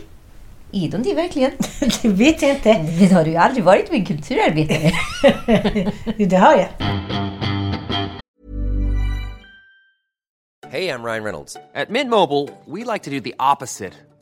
Är de det verkligen? Det vet jag inte. Det har du ju aldrig varit med en kulturarbetare. Det hör jag. Hey, I'm Ryan Reynolds. At Mint Mobile, we like to do the opposite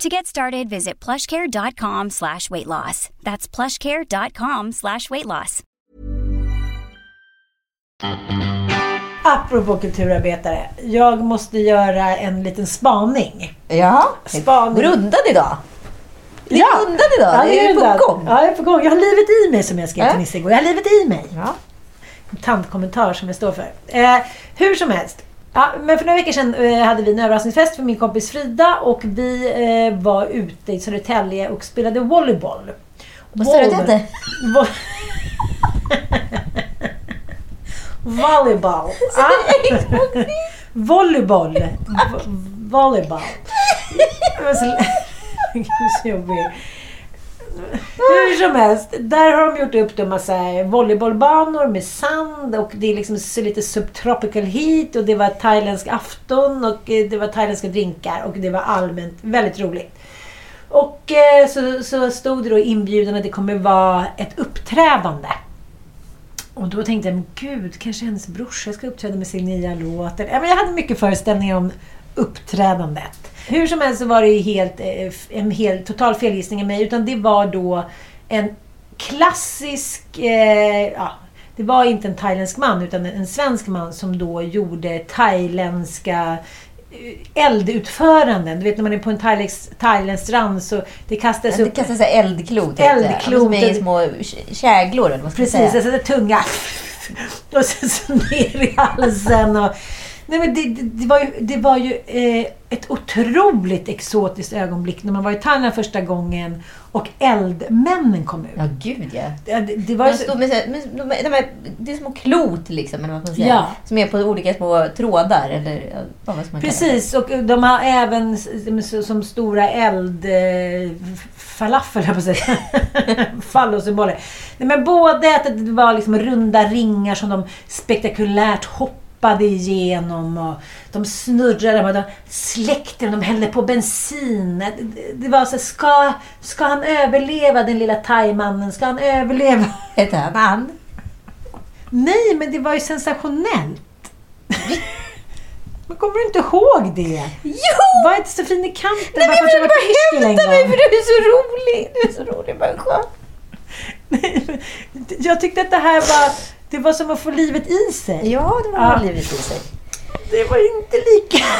To get started, visit plushcare.com slash weight loss. That's plushcare.com slash weight loss. Apropå kulturarbetare. Jag måste göra en liten spaning. Ja. Spaning. Undan idag? Det är Ja. undan idag. Ja, det är undan. på gång. Ja, jag är på gång. Jag har livet i mig som jag skrev till. Nisse igår. Jag har livet i mig. Ja. En tantkommentar som jag står för. Eh, hur som helst. Ja, men för några veckor sedan eh, hade vi en överraskningsfest för min kompis Frida och vi eh, var ute i Södertälje och spelade volleyboll. Vad sa du att det hette? Vo- Volleyboll. Ah. Volleyboll. Det var så- Gud, så jobbig. Hur som helst, där har de gjort upp en massa volleybollbanor med sand och det är liksom lite subtropical heat och det var thailändsk afton och eh, det var thailändska drinkar och det var allmänt väldigt roligt. Och eh, så, så stod det då i inbjudan att det kommer vara ett uppträdande. Och då tänkte jag, men gud, kanske hennes brorsa ska uppträda med sin nya låt. Jag hade mycket föreställningar om uppträdandet. Hur som helst så var det helt, eh, en helt, total felgissning av mig. Utan det var då en klassisk... Eh, ja, det var inte en thailändsk man utan en svensk man som då gjorde thailändska eh, eldutföranden. Du vet när man är på en thailändsk, thailändsk strand så det kastas Det upp... kastas så här eldklot. Eldklot. Som är små kä- käglor. Eller vad ska Precis, säga. alltså det tunga. Och sen så ner i halsen. Och, nej men det, det, det var ju, det var ju eh, ett otroligt exotiskt ögonblick när man var i Thailand första gången och eldmännen kom ut. Ja, gud ja. Det, det var De så, med, med, de, de här, det är små klot liksom, eller vad man säga. Ja. Som är på olika små trådar. Eller vad man? Precis, och de har även som, stora eld... Eh, höll jag på att säga. Fallosymboler. Nej, men både att det var liksom runda ringar som de spektakulärt hoppade igenom och de snurrade och de släckte dem, de hällde på bensin. Det, var så ska, ska han överleva den lilla thaimannen? Ska han överleva? Heter han han? Nej, men det var ju sensationellt. Men kommer du inte ihåg det? Jo! Var inte så fin i kanten Nej, men bara för att du var bara hämta mig för du är så rolig. Du är så rolig människa. Jag tyckte att det här var, det var som att få livet i sig. Ja, det var Ja. livet i sig. Det var inte lika...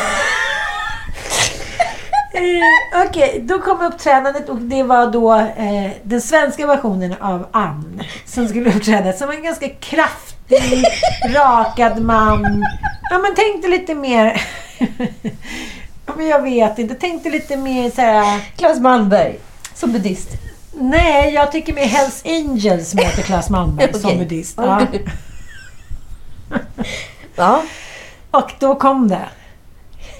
Eh, Okej, då kom uppträdandet och det var då eh, den svenska versionen av Ann som skulle uppträda. Som en ganska kraftig, rakad man. Ja, men tänkte lite mer... men jag vet inte. Tänkte lite mer så här... Claes Malmberg, som buddhist. Nej, jag tycker mer Hells Angels möter Claes Malmberg som Okej. buddhist. Ja. Ja. Och då kom det.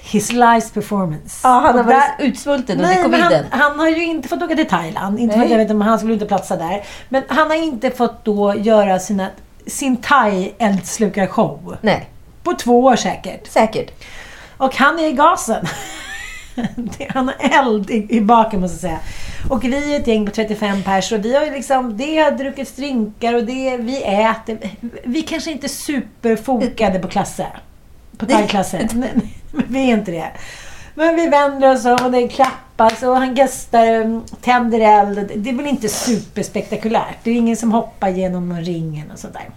His life's performance. ja, han har varit där- utsvulten under Nej, men han, coviden. han har ju inte fått åka till Thailand. Inte för jag vet han skulle inte platsa där. Men han har inte fått då göra sina, sin thai-eldslukarshow. Nej, På två år säkert. säkert. Och han är i gasen. Han har eld i, i baken måste jag säga. Och vi är ett gäng på 35 pers och vi har liksom, det har druckit drinkar och det, vi äter. Vi kanske inte är superfokade på klasser. På thai-klasser. Men Vi är inte det. Men vi vänder oss om och det klappas och han gastar, mm, tänder eld. Det är väl inte superspektakulärt. Det är ingen som hoppar genom ringen och sådär.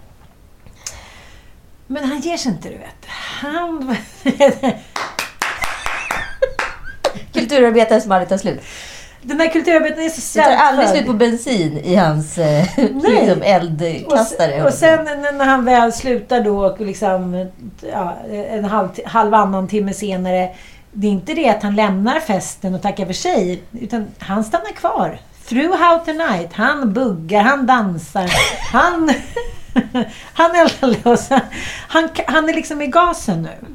Men han ger sig inte, du vet. Han... Kulturarbetare som aldrig tar slut. Den här kulturarbetaren är så Det tar aldrig svältfödd. slut på bensin i hans eh, liksom eldkastare. Och, och sen när han väl slutar då och liksom ja, en halv, halv annan timme senare. Det är inte det att han lämnar festen och tackar för sig. Utan han stannar kvar. Throughout the night. Han buggar, han dansar. Han, han eldar loss. Han, han är liksom i gasen nu.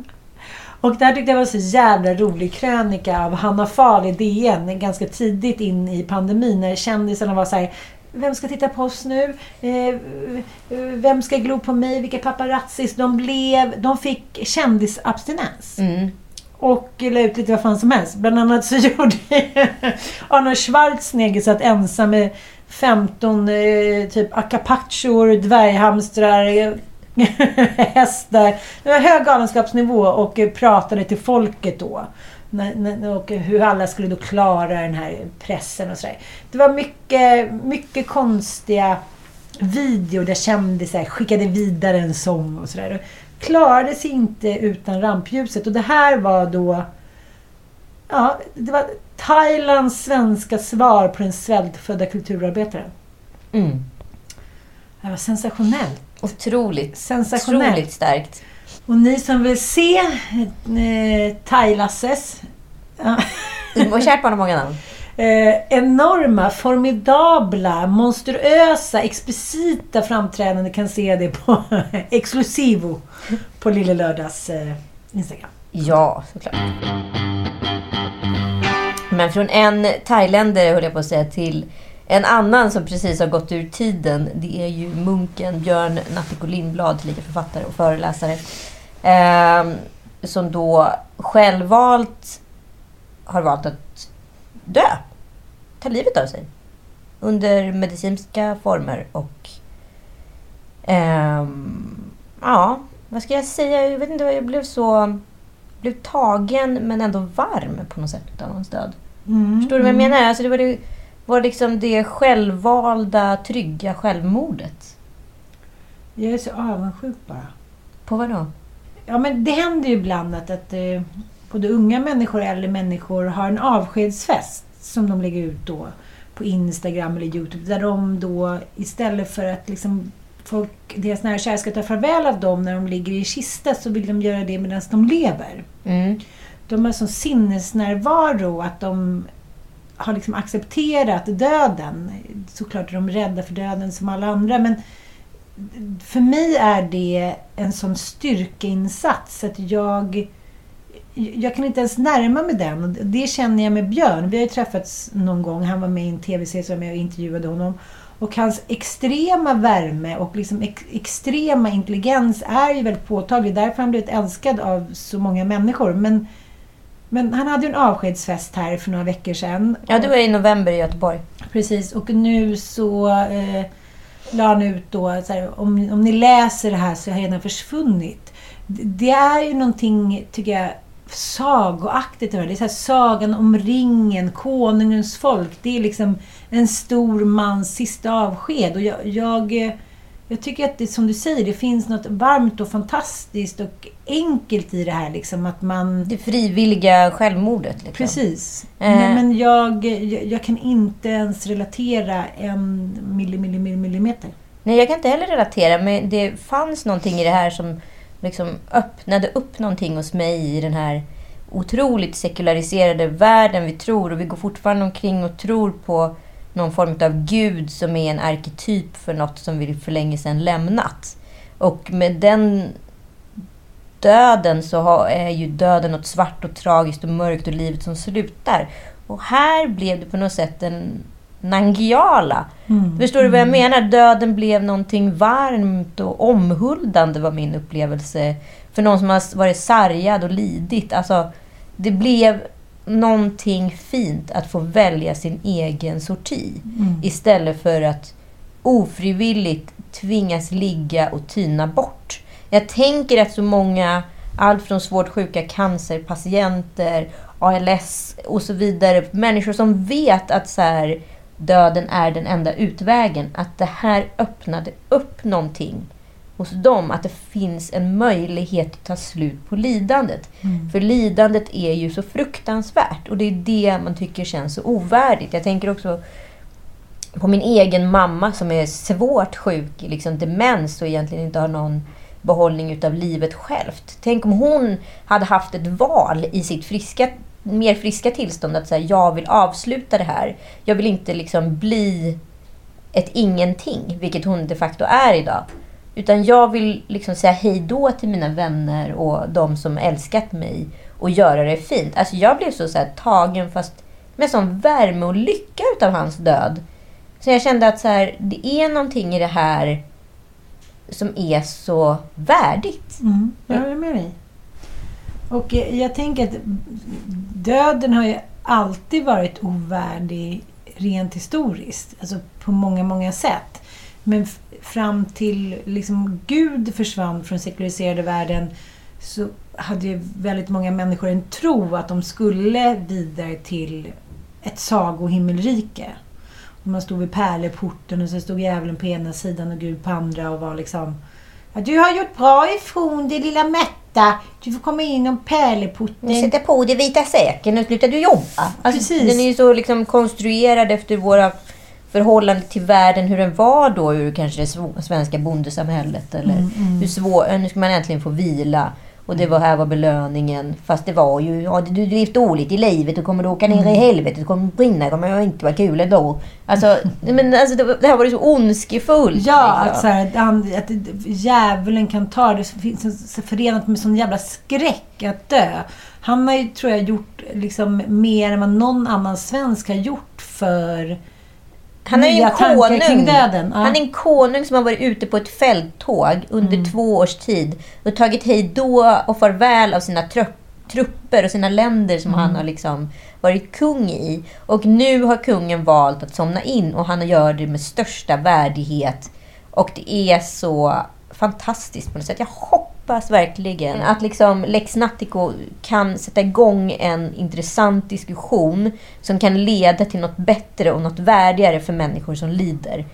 Och det här tyckte jag var så jävla rolig krönika av Hanna Fahl i DN ganska tidigt in i pandemin när kändisarna var så här vem ska titta på oss nu? Eh, vem ska glo på mig? Vilka paparazzis? De blev... De fick kändisabstinens. Mm. Och la ut lite vad fan som helst. Bland annat så gjorde Arnold Schwarzenegger satt ensam med 15 eh, typ acapachor, dvärghamstrar, hästar. Det var hög galenskapsnivå och eh, pratade till folket då. Och hur alla skulle då klara den här pressen och sådär. Det var mycket, mycket konstiga videor där kändisar skickade vidare en sång och sådär. Klarade sig inte utan rampljuset och det här var då Ja, det var Thailands svenska svar på den svältfödda kulturarbetaren. Mm. Det var sensationellt. Otroligt. Sensationellt. Otroligt starkt. Och ni som vill se eh, Thailasses ja, kärt barn har många namn. eh, enorma, formidabla, monstruösa, explicita framträdande kan se det på Exclusivo på Lille Lördags eh, Instagram. Ja, såklart. Men från en thailändare, höll jag på att säga, till en annan som precis har gått ur tiden. Det är ju munken Björn Natthiko Lindblad, tillika författare och föreläsare. ehm, som då självvalt har valt att dö. Ta livet av sig. Under medicinska former och... ehm, ja, vad ska jag säga? Jag vet inte, jag blev så... Blev tagen men ändå varm på något sätt av hans död. Mm. Förstår du vad jag menar? Alltså det var, det, var liksom det självvalda, trygga självmordet. Jag är så avundsjuk bara. På vad då? Ja, men det händer ju ibland att, att eh, både unga människor och äldre människor har en avskedsfest som de lägger ut då på Instagram eller Youtube. Där de då istället för att liksom folk, deras nära och kära ska ta farväl av dem när de ligger i kista så vill de göra det medan de lever. Mm. De har sån sinnesnärvaro att de har liksom accepterat döden. Såklart är de rädda för döden som alla andra men för mig är det en sån styrkeinsats att jag jag kan inte ens närma mig den. Det känner jag med Björn. Vi har ju träffats någon gång. Han var med i en tv-serie som jag intervjuade honom. Och hans extrema värme och liksom ex extrema intelligens är ju väldigt påtaglig. Därför har han blivit älskad av så många människor. Men, men han hade ju en avskedsfest här för några veckor sedan. Ja, det var i november i Göteborg. Precis, och nu så eh, la han ut då så här, om, om ni läser det här så har jag redan försvunnit. Det, det är ju någonting, tycker jag, sagoaktigt. Det är så här, sagan om ringen, konungens folk. Det är liksom en stor mans sista avsked. Och jag, jag, eh, jag tycker att det som du säger, det finns något varmt och fantastiskt och enkelt i det här. Liksom, att man... Det frivilliga självmordet. Liksom. Precis. Eh. Men, men jag, jag, jag kan inte ens relatera en milli, milli, milli, millimeter. Nej, jag kan inte heller relatera, men det fanns någonting i det här som liksom öppnade upp någonting hos mig i den här otroligt sekulariserade världen vi tror. Och vi går fortfarande omkring och tror på någon form av gud som är en arketyp för något som vi för länge sedan lämnat. Och med den döden så är ju döden något svart och tragiskt och mörkt och livet som slutar. Och här blev det på något sätt en Nangiala. Förstår du vad jag menar? Döden blev någonting varmt och omhuldande var min upplevelse. För någon som har varit sargad och lidit. Alltså, det blev någonting fint att få välja sin egen sorti. Istället för att ofrivilligt tvingas ligga och tyna bort. Jag tänker att så många, allt från svårt sjuka cancerpatienter, ALS och så vidare, människor som vet att så här, döden är den enda utvägen, att det här öppnade upp någonting hos dem, att det finns en möjlighet att ta slut på lidandet. För lidandet är ju så fruktansvärt och det är det man tycker känns så ovärdigt. Jag tänker också på min egen mamma som är svårt sjuk i liksom demens och egentligen inte har någon behållning utav livet självt. Tänk om hon hade haft ett val i sitt friska, mer friska tillstånd att säga jag vill avsluta det här. Jag vill inte liksom bli ett ingenting, vilket hon de facto är idag. Utan jag vill liksom säga hej då till mina vänner och de som älskat mig och göra det fint. Alltså jag blev så, så här, tagen fast med sån värme och lycka utav hans död. Så jag kände att så här, det är någonting i det här som är så värdigt. Mm, jag är med dig. Och jag tänker att döden har ju alltid varit ovärdig rent historiskt. Alltså på många, många sätt. Men fram till liksom Gud försvann från sekulariserade världen så hade ju väldigt många människor en tro att de skulle vidare till ett sagohimmelrike. Och man stod vid pärleporten och så stod djävulen på ena sidan och Gud på andra och var liksom du har gjort bra ifrån dig lilla Märta. Du får komma in om pärleporten. Sätta på dig vita säken och sluta du jobba. Alltså, Precis. Den är ju så liksom konstruerad efter våra förhållanden till världen, hur den var då ur kanske det sv- svenska bondesamhället. Eller hur svår, nu ska man äntligen få vila. Och det var här var belöningen. Fast det var ju, ja, du levt dåligt i livet, du kommer du åka ner i helvetet, du kommer brinna, det kommer inte vara kul ändå. Alltså, men alltså, det, det här var ju så ondskefullt. Ja, liksom. att, så här, han- att djävulen kan ta det. finns en- så förenat med sån jävla skräck att dö. Han har ju, tror jag, gjort liksom mer än vad någon annan svensk har gjort för Han är ju en konung. döden. Ja. Han är en konung som har varit ute på ett fälttåg under Mm. två års tid och tagit hej då och farväl av sina trupp, trupper och sina länder som Mm. han har liksom varit kung i. Och nu har kungen valt att somna in och han gör det med största värdighet. Och det är så fantastiskt på något sätt. Jag hoppas verkligen att liksom Lex Nattico kan sätta igång en intressant diskussion som kan leda till något bättre och något värdigare för människor som lider.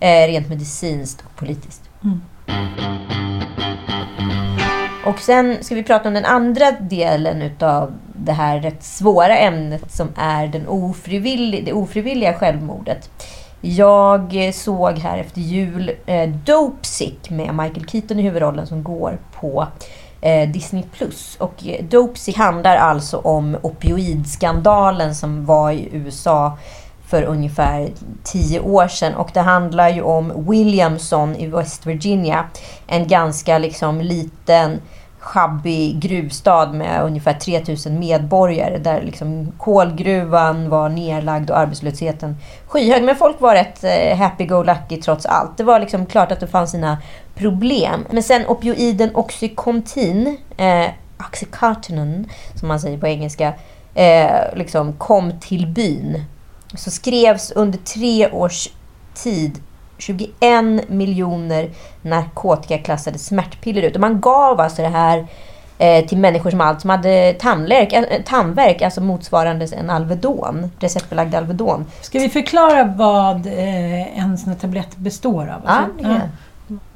Eh, rent medicinskt och politiskt. Och sen ska vi prata om den andra delen utav det här rätt svåra ämnet som är den ofrivillig, det ofrivilliga självmordet. Jag såg här efter jul eh, Dope Sick med Michael Keaton i huvudrollen som går på eh, Disney+. Och eh, Dope Sick handlar alltså om opioidskandalen som var i USA för ungefär tio år sedan. Och det handlar ju om Williamson i West Virginia. En ganska liksom liten schabbig gruvstad med ungefär 3000 medborgare där liksom kolgruvan var nedlagd och arbetslösheten skyhög. Men folk var rätt eh, happy-go-lucky trots allt. Det var liksom klart att det fanns sina problem. Men sen opioiden Oxycontin, eh, Oxycontin som man säger på engelska, eh, liksom kom till byn. Så skrevs under tre års tid 21 miljoner narkotikaklassade smärtpiller ut. Och man gav alltså det här eh, till människor som, allt, som hade tandlärk, eh, tandvärk, alltså motsvarande en Alvedon, receptbelagd Alvedon. Ska vi förklara vad eh, en sån här tablett består av? Ja, det kan jag.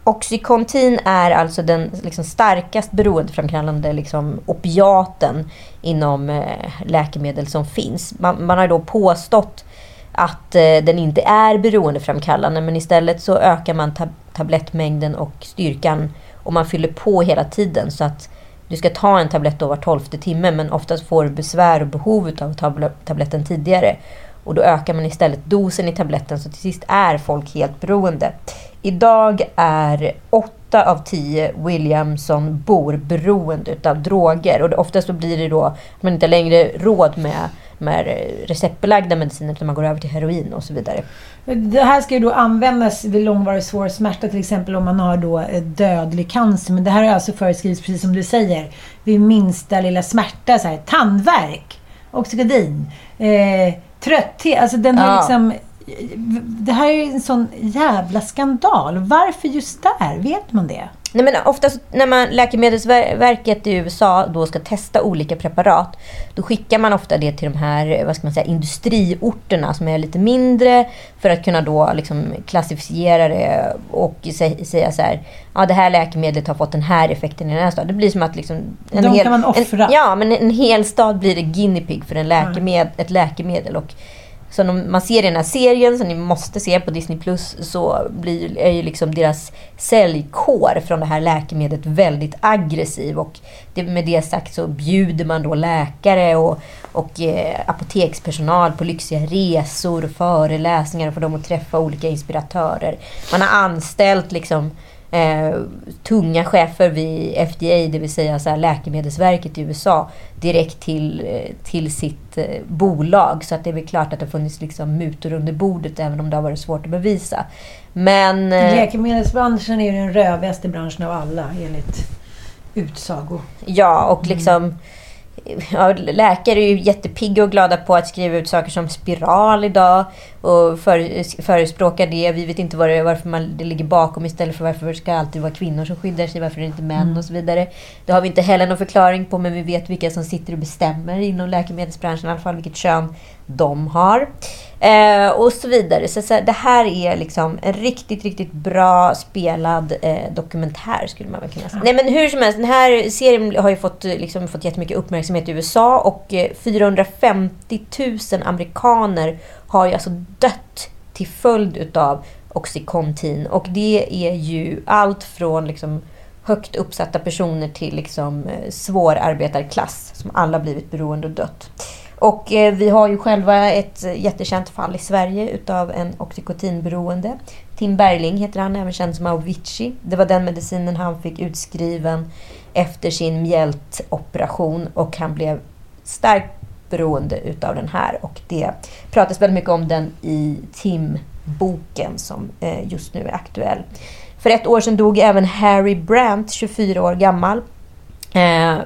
Oxycontin är alltså den liksom starkast beroendeframkallande liksom, opiaten inom läkemedel som finns. Man, man har då påstått att eh, den inte är beroendeframkallande men istället så ökar man tab tablettmängden och styrkan och man fyller på hela tiden så att du ska ta en tablett då var tolfte timme men oftast får du besvär och behov av tab tabletten tidigare. Och då ökar man istället dosen i tabletten så till sist är folk helt beroende. Idag är 8 av 10 Williamson-bor beroende utav droger. Och oftast så blir det då att man inte längre råd med, med receptbelagda mediciner utan man går över till heroin och så vidare. Det här ska ju då användas vid långvarig svår smärta till exempel om man har då dödlig cancer. Men det här har alltså föreskrivits precis som du säger vid minsta lilla smärta. Så här, tandvärk, Oxycodin, eh, trötthet. Alltså den har Ja. liksom... Det här är ju en sån jävla skandal. Varför just där? Vet man det? Nej, men oftast när man, Läkemedelsverket i USA då ska testa olika preparat, då skickar man ofta det till de här vad ska man säga, industriorterna som är lite mindre för att kunna då liksom klassificera det och sä- säga så här, ja det här läkemedlet har fått den här effekten i den här staden. Det blir som att liksom... De kan man offra. En, ja, men en hel stad blir det guinea pig för en läkemed, ett läkemedel. Och som man ser i den här serien som ni måste se på Disney Plus så blir, är ju liksom deras säljkår från det här läkemedlet väldigt aggressiv. Och det, med det sagt så bjuder man då läkare och, och eh, apotekspersonal på lyxiga resor och föreläsningar för dem att träffa olika inspiratörer. Man har anställt liksom eh, tunga chefer vid FDA, det vill säga så här Läkemedelsverket i USA, direkt till, eh, till sitt eh, bolag. Så att det är väl klart att det har funnits liksom mutor under bordet, även om det har varit svårt att bevisa. Men... eh, Läkemedelsbranschen är ju den rövigaste branschen av alla enligt utsago. Ja, och liksom... Ja, läkare är ju jättepigga och glada på att skriva ut saker som spiral idag och för, förespråkar det. Vi vet inte vad det, varför man, det ligger bakom istället för varför det ska alltid vara kvinnor som skyddar sig, varför det inte män och så vidare. Det har vi inte heller någon förklaring på, men vi vet vilka som sitter och bestämmer inom läkemedelsbranschen, i alla fall vilket kön de har. Eh, och så vidare. Så, så det här är liksom en riktigt, riktigt bra spelad eh, dokumentär skulle man väl kunna säga. Nej men hur som helst, den här serien har ju fått, liksom, fått jättemycket uppmärksamhet i USA och eh, 450 000 amerikaner har ju alltså dött till följd utav Oxycontin. Och det är ju allt från liksom högt uppsatta personer till liksom eh, svårarbetarklass som alla blivit beroende och dött. Och eh, vi har ju själva ett eh, jättekänt fall i Sverige utav en oxykotinberoende. Tim Bergling heter han, även känd som Avicii. Det var den medicinen han fick utskriven efter sin mjältoperation och han blev starkt beroende utav den här. Och det pratas väldigt mycket om den i Tim-boken som eh, just nu är aktuell. För ett år sedan dog även Harry Brandt, 24 år gammal. Eh,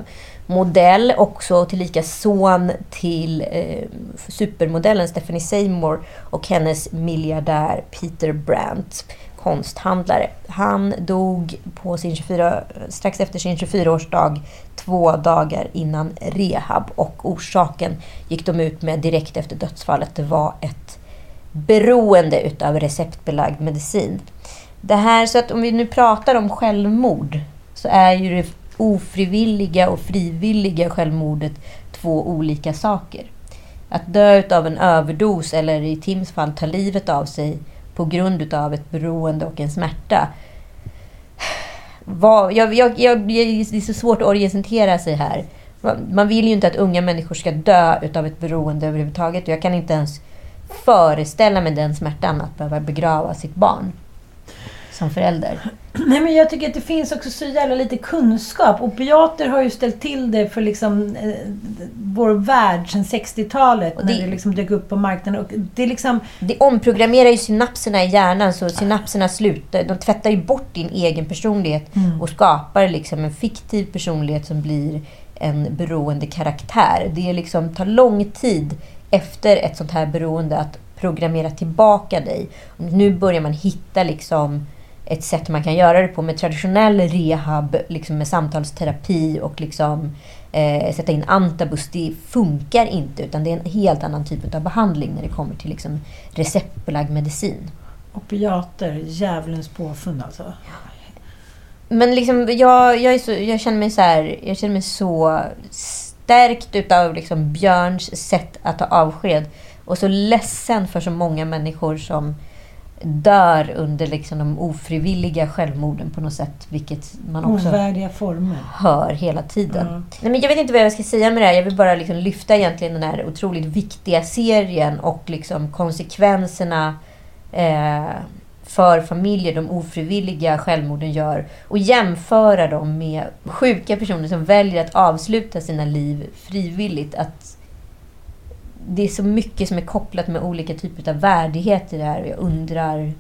modell, också tillika son till eh, supermodellen Stephanie Seymour och hennes miljardär Peter Brandt, konsthandlare. Han dog på sin 24, strax efter sin 24-årsdag, två dagar innan rehab. Och orsaken gick de ut med direkt efter dödsfallet. Det var ett beroende utav receptbelagd medicin. Det här, så att om vi nu pratar om självmord så är ju det ofrivilliga och frivilliga självmordet två olika saker. Att dö av en överdos eller i Tims fall ta livet av sig på grund av ett beroende och en smärta. Vad, jag, jag, jag, det är så svårt att orientera sig här. Man vill ju inte att unga människor ska dö utav ett beroende överhuvudtaget. Jag kan inte ens föreställa mig den smärtan att behöva begrava sitt barn som förälder. Nej, men jag tycker att det finns också så jävla lite kunskap. Opiater har ju ställt till det för liksom, eh, vår värld sedan 60-talet. Och när det- liksom dök upp på marknaden. Och det liksom... Det omprogrammerar ju synapserna i hjärnan så synapserna slutar. De tvättar ju bort din egen personlighet och skapar liksom en fiktiv personlighet som blir en beroende karaktär. Det liksom, tar lång tid efter ett sånt här beroende att programmera tillbaka dig. Nu börjar man hitta liksom ett sätt man kan göra det på med traditionell rehab, liksom med samtalsterapi och liksom, eh, sätta in antabus. Det funkar inte, utan det är en helt annan typ av behandling när det kommer till liksom, receptbelagd medicin. Opiater, djävulens påfund alltså. Men liksom, jag, jag, så, jag känner mig så här, jag känner mig så stärkt utav liksom Björns sätt att ta avsked. Och så ledsen för så många människor som dör under liksom de ofrivilliga självmorden på något sätt. Vilket man också Ovärdiga former. hör hela tiden. Mm. Nej, men jag vet inte vad jag ska säga med det här. Jag vill bara liksom lyfta egentligen den här otroligt viktiga serien och liksom konsekvenserna eh, för familjer de ofrivilliga självmorden gör och jämföra dem med sjuka personer som väljer att avsluta sina liv frivilligt. Att det är så mycket som är kopplat med olika typer av värdighet i det här och jag undrar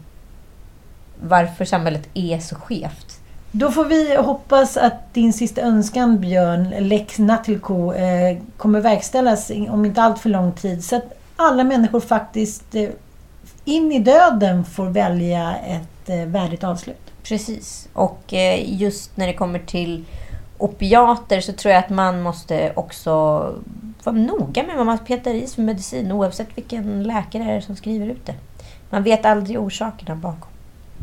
varför samhället är så skevt. Då får vi hoppas att din sista önskan Björn, Lex Natilko, eh, kommer verkställas om inte allt för lång tid. Så att alla människor faktiskt eh, in i döden får välja ett eh, värdigt avslut. Precis. Och eh, just när det kommer till opiater så tror jag att man måste också vara noga med vad man petar i för medicin oavsett vilken läkare det är som skriver ut det. Man vet aldrig orsakerna bakom.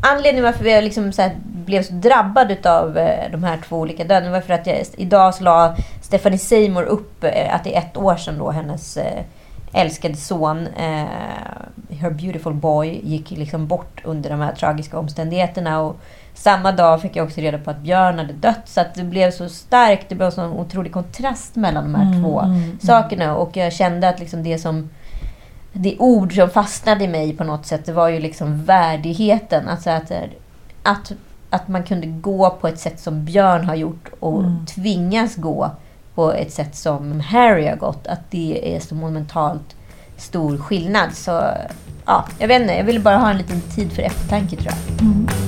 Anledningen varför vi liksom så här blev så drabbad av eh, de här två olika döden var för att jag, idag så la Stephanie Seymour upp eh, att det är ett år sedan då hennes eh, älskade son, eh, her beautiful boy, gick liksom bort under de här tragiska omständigheterna. Och samma dag fick jag också reda på att Björn hade dött. Så att det blev så starkt, det blev så en otrolig kontrast mellan de här Mm, två mm, mm. sakerna. Och jag kände att liksom det som det ord som fastnade i mig på något sätt, det var ju liksom värdigheten. Alltså att, att, att man kunde gå på ett sätt som Björn har gjort och Mm. tvingas gå på ett sätt som Harry har gått. Att det är så monumentalt stor skillnad. Så ja, jag vet inte, jag ville bara ha en liten tid för eftertanke tror jag. Imagine